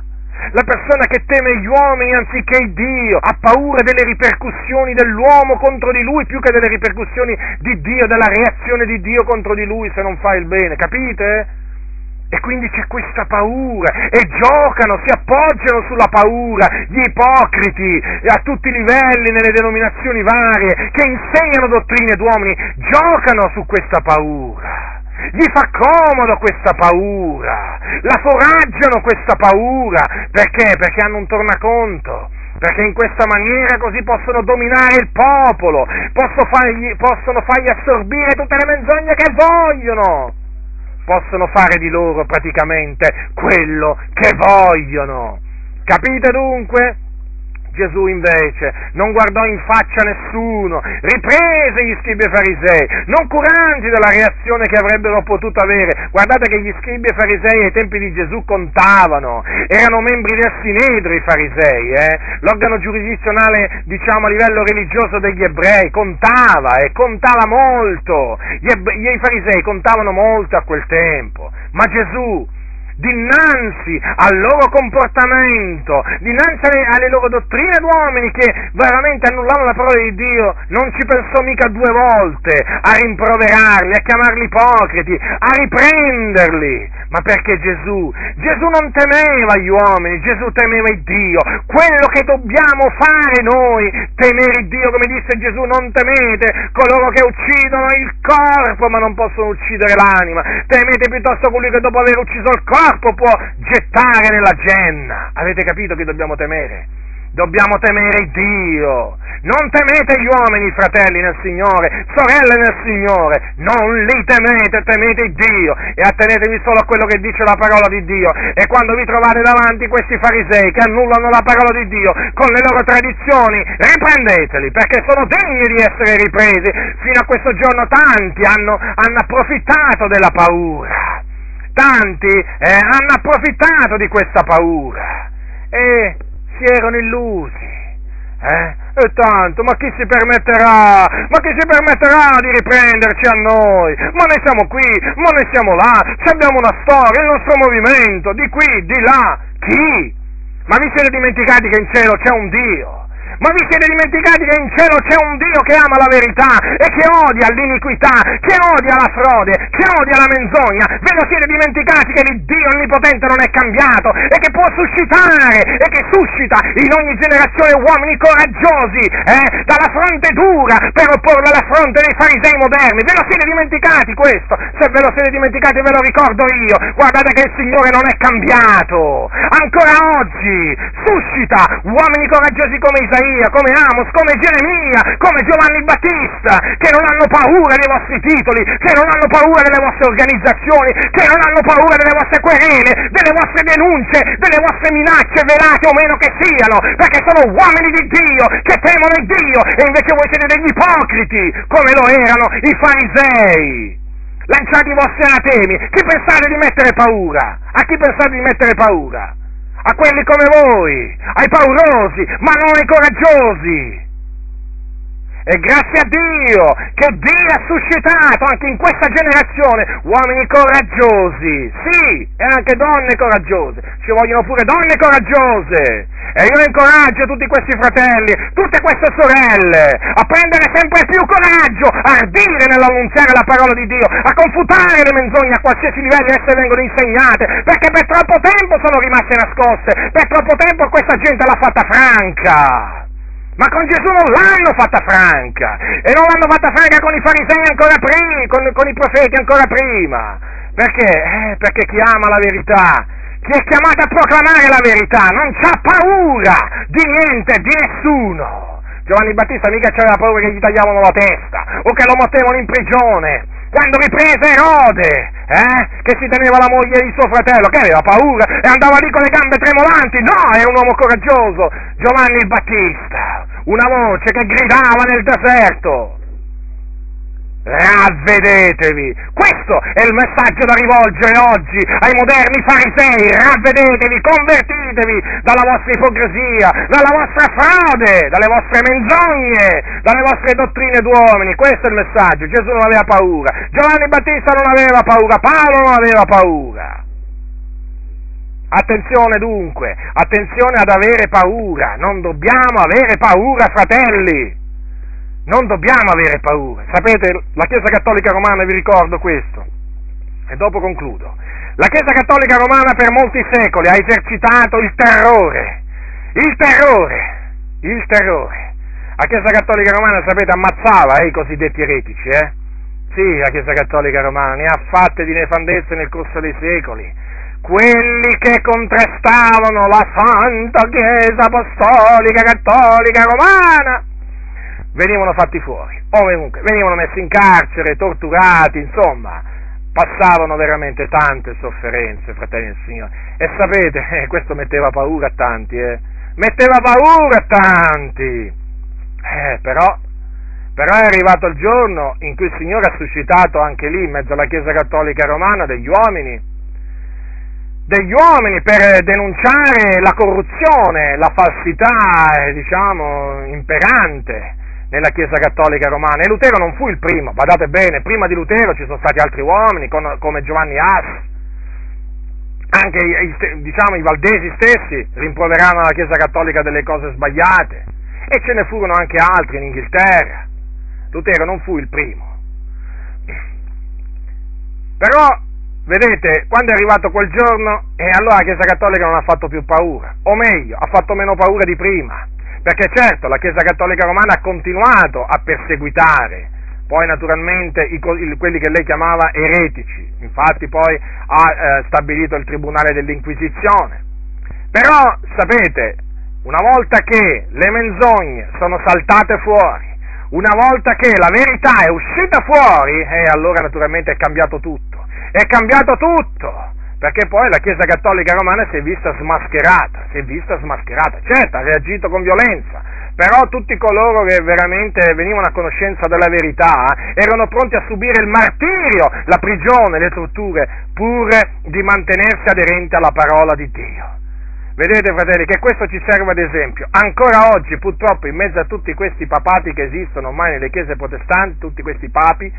La persona che teme gli uomini anziché Dio ha paura delle ripercussioni dell'uomo contro di lui più che delle ripercussioni di Dio, della reazione di Dio contro di lui se non fa il bene, capite? E quindi c'è questa paura e giocano, si appoggiano sulla paura gli ipocriti a tutti i livelli nelle denominazioni varie che insegnano dottrine d'uomini, giocano su questa paura. Gli fa comodo questa paura, la foraggiano questa paura, perché? Perché hanno un tornaconto, perché in questa maniera così possono dominare il popolo, possono fargli, possono fargli assorbire tutte le menzogne che vogliono possono fare di loro praticamente quello che vogliono. Capite dunque? Gesù invece non guardò in faccia nessuno, riprese gli scribi e farisei, non curanti della reazione che avrebbero potuto avere. Guardate che gli scribi e farisei ai tempi di Gesù contavano, erano membri del Sinedro i farisei, eh? l'organo giurisdizionale diciamo a livello religioso degli ebrei, contava e contava molto, gli, gli farisei contavano molto a quel tempo, ma Gesù dinanzi al loro comportamento, dinanzi alle, loro dottrine d'uomini che veramente annullavano la parola di Dio, non ci pensò mica due volte a rimproverarli, a chiamarli ipocriti, a riprenderli. Ma perché Gesù? Gesù non temeva gli uomini, Gesù temeva il Dio. Quello che dobbiamo fare noi, temere il Dio, come disse Gesù, non temete coloro che uccidono il corpo ma non possono uccidere l'anima. Temete piuttosto colui che dopo aver ucciso il corpo può gettare nella genna. Avete capito che dobbiamo temere? Dobbiamo temere Dio. Non temete gli uomini, fratelli nel Signore, sorelle nel Signore, non li temete, temete Dio e attenetevi solo a quello che dice la parola di Dio. E quando vi trovate davanti questi farisei che annullano la parola di Dio con le loro tradizioni, riprendeteli perché sono degni di essere ripresi. Fino a questo giorno tanti hanno, hanno approfittato della paura tanti eh, hanno approfittato di questa paura e si erano illusi. Eh? E tanto, ma chi si permetterà? Ma chi si permetterà di riprenderci a noi? Ma noi siamo qui, ma noi siamo là, abbiamo una storia, il nostro movimento, di qui, di là. Chi? Ma vi siete dimenticati che in cielo c'è un Dio? Ma vi siete dimenticati che in cielo c'è un Dio che ama la verità e che odia l'iniquità, che odia la frode, che odia la menzogna? Ve lo siete dimenticati che il Dio onnipotente non è cambiato e che può suscitare e che suscita in ogni generazione uomini coraggiosi, eh, dalla fronte dura per opporla alla fronte dei farisei moderni? Ve lo siete dimenticati questo? Se ve lo siete dimenticati ve lo ricordo io. Guardate che il Signore non è cambiato. Ancora oggi suscita uomini coraggiosi come Isaia Isaia, come Amos, come Geremia, come Giovanni Battista, che non hanno paura dei vostri titoli, che non hanno paura delle vostre organizzazioni, che non hanno paura delle vostre querele, delle vostre denunce, delle vostre minacce, velate o meno che siano, perché sono uomini di Dio, che temono Dio, e invece voi siete degli ipocriti, come lo erano i farisei. Lanciate i vostri anatemi, chi pensate di mettere paura? A chi pensate di mettere paura? A quelli come voi, ai paurosi, ma non ai coraggiosi. E grazie a Dio che Dio ha suscitato anche in questa generazione uomini coraggiosi, sì, e anche donne coraggiose. Ci vogliono pure donne coraggiose. E io incoraggio tutti questi fratelli, tutte queste sorelle, a prendere sempre più coraggio, a ardire nell'annunziare la parola di Dio, a confutare le menzogne a qualsiasi livello esse vengono insegnate, perché per troppo tempo sono rimaste nascoste, per troppo tempo questa gente l'ha fatta franca. Ma con Gesù non l'hanno fatta franca e non l'hanno fatta franca con i farisei ancora prima, con, con i profeti ancora prima. Perché? Eh, perché chi ama la verità, chi è chiamato a proclamare la verità non c'ha paura di niente, di nessuno. Giovanni Battista mica c'aveva paura che gli tagliavano la testa o che lo mettevano in prigione. Quando riprese Erode, eh, che si teneva la moglie di suo fratello, che aveva paura e andava lì con le gambe tremolanti. No, era un uomo coraggioso. Giovanni Battista, una voce che gridava nel deserto. Ravvedetevi! Questo è il messaggio da rivolgere oggi ai moderni farisei. Ravvedetevi, convertitevi dalla vostra ipocrisia, dalla vostra frode, dalle vostre menzogne, dalle vostre dottrine d'uomini. Questo è il messaggio. Gesù non aveva paura. Giovanni Battista non aveva paura. Paolo non aveva paura. Attenzione dunque, attenzione ad avere paura. Non dobbiamo avere paura, fratelli non dobbiamo avere paura. Sapete, la Chiesa Cattolica Romana, vi ricordo questo, e dopo concludo. La Chiesa Cattolica Romana per molti secoli ha esercitato il terrore, il terrore, il terrore. La Chiesa Cattolica Romana, sapete, ammazzava eh, i cosiddetti eretici, eh? Sì, la Chiesa Cattolica Romana ne ha fatte di nefandezze nel corso dei secoli. Quelli che contrastavano la Santa Chiesa Apostolica Cattolica Romana venivano fatti fuori, o comunque venivano messi in carcere, torturati, insomma, passavano veramente tante sofferenze, fratelli del Signore. E sapete, <laughs> eh, questo metteva paura a tanti, eh? Metteva paura a tanti. Eh, però, però è arrivato il giorno in cui il Signore ha suscitato anche lì, in mezzo alla Chiesa Cattolica Romana, degli uomini, degli uomini per denunciare la corruzione, la falsità, eh, diciamo, imperante nella Chiesa Cattolica Romana. E Lutero non fu il primo, badate bene, prima di Lutero ci sono stati altri uomini come Giovanni As, anche i, diciamo, i valdesi stessi rimproveravano la Chiesa Cattolica delle cose sbagliate. E ce ne furono anche altri in Inghilterra. Lutero non fu il primo. Però, vedete, quando è arrivato quel giorno, e allora la Chiesa Cattolica non ha fatto più paura, o meglio, ha fatto meno paura di prima perché certo la Chiesa Cattolica Romana ha continuato a perseguitare poi naturalmente i, quelli che lei chiamava eretici, infatti poi ha eh, stabilito il Tribunale dell'Inquisizione. Però sapete, una volta che le menzogne sono saltate fuori, una volta che la verità è uscita fuori, eh, allora naturalmente è cambiato tutto, è cambiato tutto perché poi la Chiesa Cattolica Romana si è vista smascherata, si è vista smascherata, certo ha reagito con violenza, però tutti coloro che veramente venivano a conoscenza della verità erano pronti a subire il martirio, la prigione, le torture, pur di mantenersi aderenti alla parola di Dio. Vedete fratelli che questo ci serve ad esempio. Ancora oggi purtroppo in mezzo a tutti questi papati che esistono ormai nelle chiese protestanti, tutti questi papi,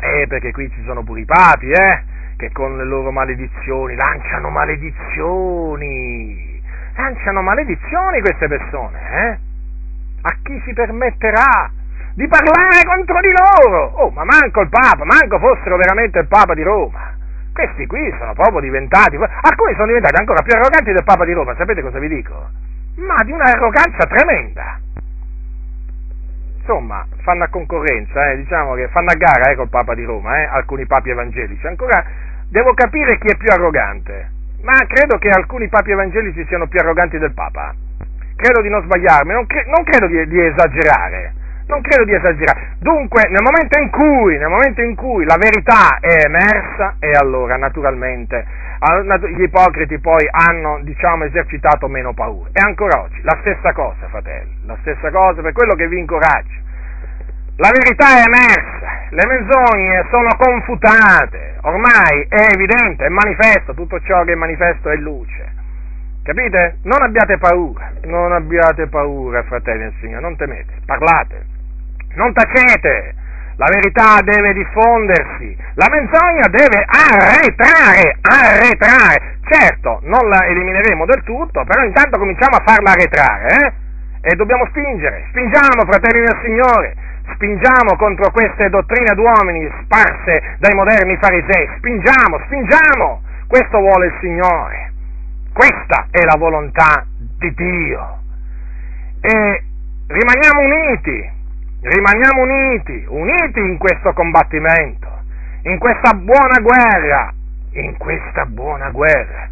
eh, perché qui ci sono pure i papi, eh, che con le loro maledizioni lanciano maledizioni, lanciano maledizioni queste persone, eh? A chi si permetterà di parlare contro di loro? Oh, ma manco il Papa, manco fossero veramente il Papa di Roma. Questi qui sono proprio diventati, alcuni sono diventati ancora più arroganti del Papa di Roma, sapete cosa vi dico? Ma di un'arroganza tremenda. Insomma, fanno a concorrenza, eh, diciamo che fanno a gara eh, col Papa di Roma, eh, alcuni papi evangelici, ancora devo capire chi è più arrogante, ma credo che alcuni papi evangelici siano più arroganti del Papa. Credo di non sbagliarmi, non, cre- non credo di, di, esagerare. Non credo di esagerare. Dunque, nel momento, in cui, nel momento in cui la verità è emersa, e allora naturalmente gli ipocriti poi hanno, diciamo, esercitato meno paura. E ancora oggi, la stessa cosa, fratelli, la stessa cosa, per quello che vi incoraggio. La verità è emersa, le menzogne sono confutate, ormai è evidente, è manifesto, tutto ciò che è manifesto è luce. Capite? Non abbiate paura, non abbiate paura, fratelli del Signore, non temete, parlate, non tacete, la verità deve diffondersi, la menzogna deve arretrare, arretrare. Certo, non la elimineremo del tutto, però intanto cominciamo a farla arretrare, eh? E dobbiamo spingere, spingiamo, fratelli del Signore, spingiamo contro queste dottrine d'uomini sparse dai moderni farisei, spingiamo, spingiamo, questo vuole il Signore, questa è la volontà di Dio. E rimaniamo uniti, rimaniamo uniti, uniti in questo combattimento, in questa buona guerra, in questa buona guerra.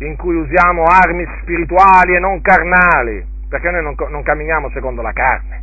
in cui usiamo armi spirituali e non carnali, perché noi non, non camminiamo secondo la carne.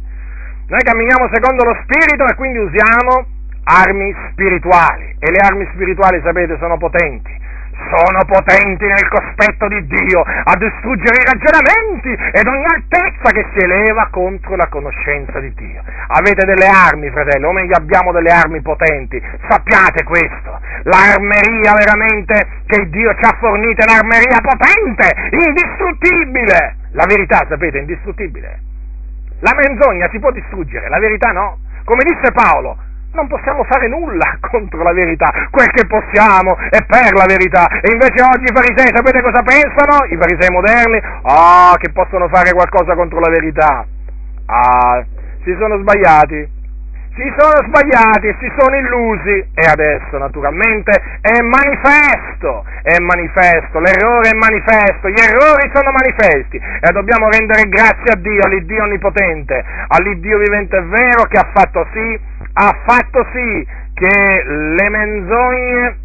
Noi camminiamo secondo lo spirito e quindi usiamo armi spirituali e le armi spirituali, sapete, sono potenti sono potenti nel cospetto di Dio a distruggere i ragionamenti ed ogni altezza che si eleva contro la conoscenza di Dio. Avete delle armi, fratelli, o meglio abbiamo delle armi potenti, sappiate questo. L'armeria veramente che Dio ci ha fornito è l'armeria potente, indistruttibile. La verità, sapete, è indistruttibile. La menzogna si può distruggere, la verità no. Come disse Paolo, non possiamo fare nulla <laughs> contro la verità, quel che possiamo è per la verità. E invece oggi i farisei, sapete cosa pensano? I farisei moderni, ah, che possono fare qualcosa contro la verità. Ah, si sono sbagliati. Si sono sbagliati, si sono illusi e adesso naturalmente è manifesto, è manifesto, l'errore è manifesto, gli errori sono manifesti e dobbiamo rendere grazie a Dio, all'Iddio onnipotente, all'Iddio vivente e vero che ha fatto sì ha fatto sì che le menzogne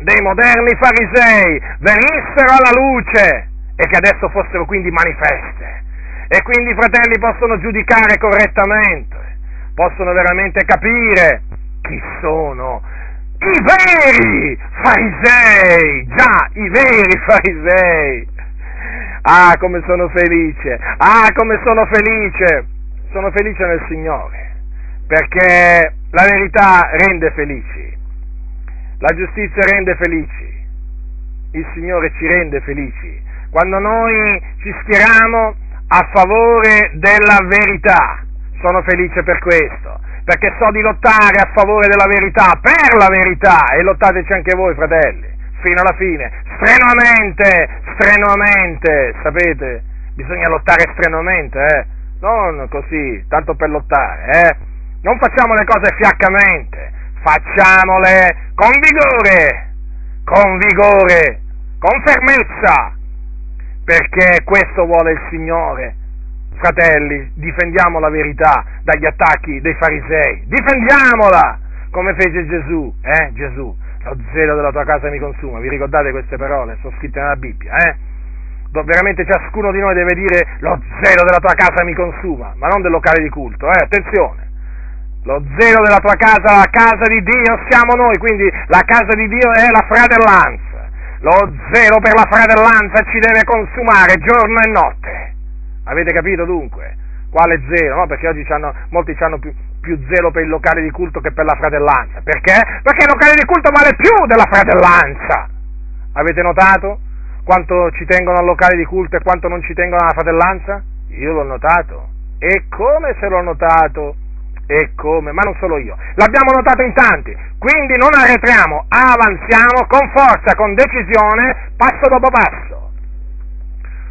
dei moderni farisei venissero alla luce e che adesso fossero quindi manifeste. E quindi i fratelli possono giudicare correttamente, possono veramente capire chi sono i veri farisei, già, i veri <laughs> farisei. Ah, come sono felice, ah, come sono felice, sono felice nel Signore perché la verità rende felici, la giustizia rende felici, il Signore ci rende felici. Quando noi ci schieriamo a favore della verità, sono felice per questo, perché so di lottare a favore della verità, per la verità, e lottateci anche voi, fratelli, fino alla fine, strenuamente, strenuamente, sapete, bisogna lottare strenuamente, eh? non così, tanto per lottare, eh? Non facciamo le cose fiaccamente, facciamole con vigore, con vigore, con fermezza, perché questo vuole il Signore. Fratelli, difendiamo la verità dagli attacchi dei farisei, difendiamola, come fece Gesù, eh? Gesù, lo zelo della tua casa mi consuma, vi ricordate queste parole? Sono scritte nella Bibbia, eh? veramente ciascuno di noi deve dire lo zelo della tua casa mi consuma, ma non del locale di culto, eh? attenzione. Lo zelo della tua casa, la casa di Dio siamo noi, quindi la casa di Dio è la fratellanza. Lo zelo per la fratellanza ci deve consumare giorno e notte. Avete capito dunque? Quale zelo? No? Perché oggi c'hanno, molti hanno più, più zelo per il locale di culto che per la fratellanza. Perché? Perché il locale di culto vale più della fratellanza. Avete notato quanto ci tengono al locale di culto e quanto non ci tengono alla fratellanza? Io l'ho notato. E come se l'ho notato? e come, ma non solo io, l'abbiamo notato in tanti, quindi non arretriamo, avanziamo con forza, con decisione, passo dopo passo,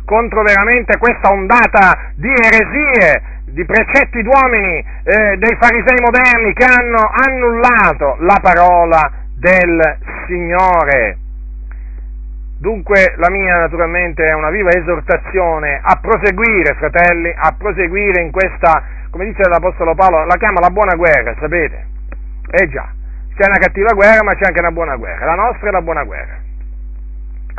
contro veramente questa ondata di eresie, di precetti d'uomini, eh, dei farisei moderni che hanno annullato la parola del Signore. Dunque la mia naturalmente è una viva esortazione a proseguire, fratelli, a proseguire in questa come dice l'Apostolo Paolo, la chiama la buona guerra, sapete? Eh già, c'è una cattiva guerra, ma c'è anche una buona guerra. La nostra è la buona guerra.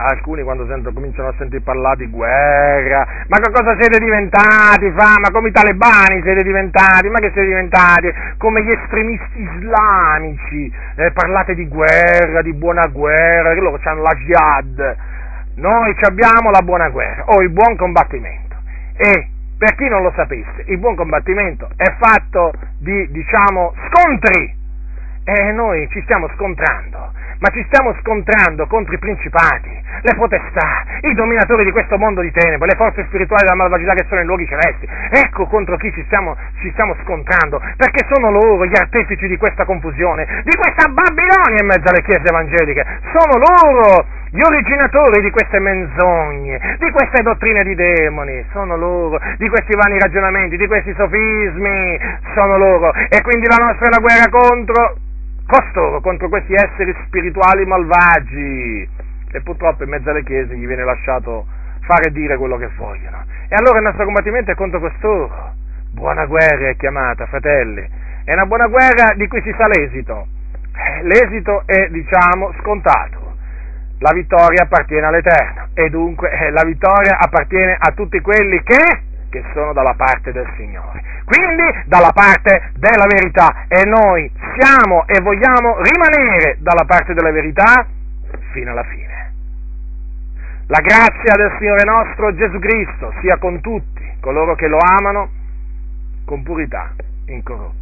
Alcuni quando sentono, cominciano a sentire parlare di guerra, ma che cosa siete diventati? Fa? Ma come i talebani siete diventati? Ma che siete diventati? Come gli estremisti islamici? Eh, parlate di guerra, di buona guerra, che loro hanno la jihad. Noi abbiamo la buona guerra, o il buon combattimento. E per chi non lo sapesse, il buon combattimento è fatto di, diciamo, scontri. E noi ci stiamo scontrando ma ci stiamo scontrando contro i principati, le potestà, i dominatori di questo mondo di tenebre, le forze spirituali della malvagità che sono in luoghi celesti. Ecco contro chi ci stiamo, ci stiamo scontrando, perché sono loro gli artefici di questa confusione, di questa Babilonia in mezzo alle chiese evangeliche. Sono loro gli originatori di queste menzogne, di queste dottrine di demoni, sono loro, di questi vani ragionamenti, di questi sofismi, sono loro. E quindi la nostra è la guerra contro costoro contro questi esseri spirituali malvagi e purtroppo in mezzo alle chiese gli viene lasciato fare e dire quello che vogliono. E allora il nostro combattimento è contro costoro. Buona guerra è chiamata, fratelli. È una buona guerra di cui si sa l'esito. Eh, l'esito è, diciamo, scontato. La vittoria appartiene all'Eterno. e dunque eh, la vittoria appartiene a tutti quelli che, che sono dalla parte del Signore, quindi dalla parte della verità e noi siamo e vogliamo rimanere dalla parte della verità fino alla fine. La grazia del Signore nostro Gesù Cristo sia con tutti coloro che lo amano con purità incorrotta.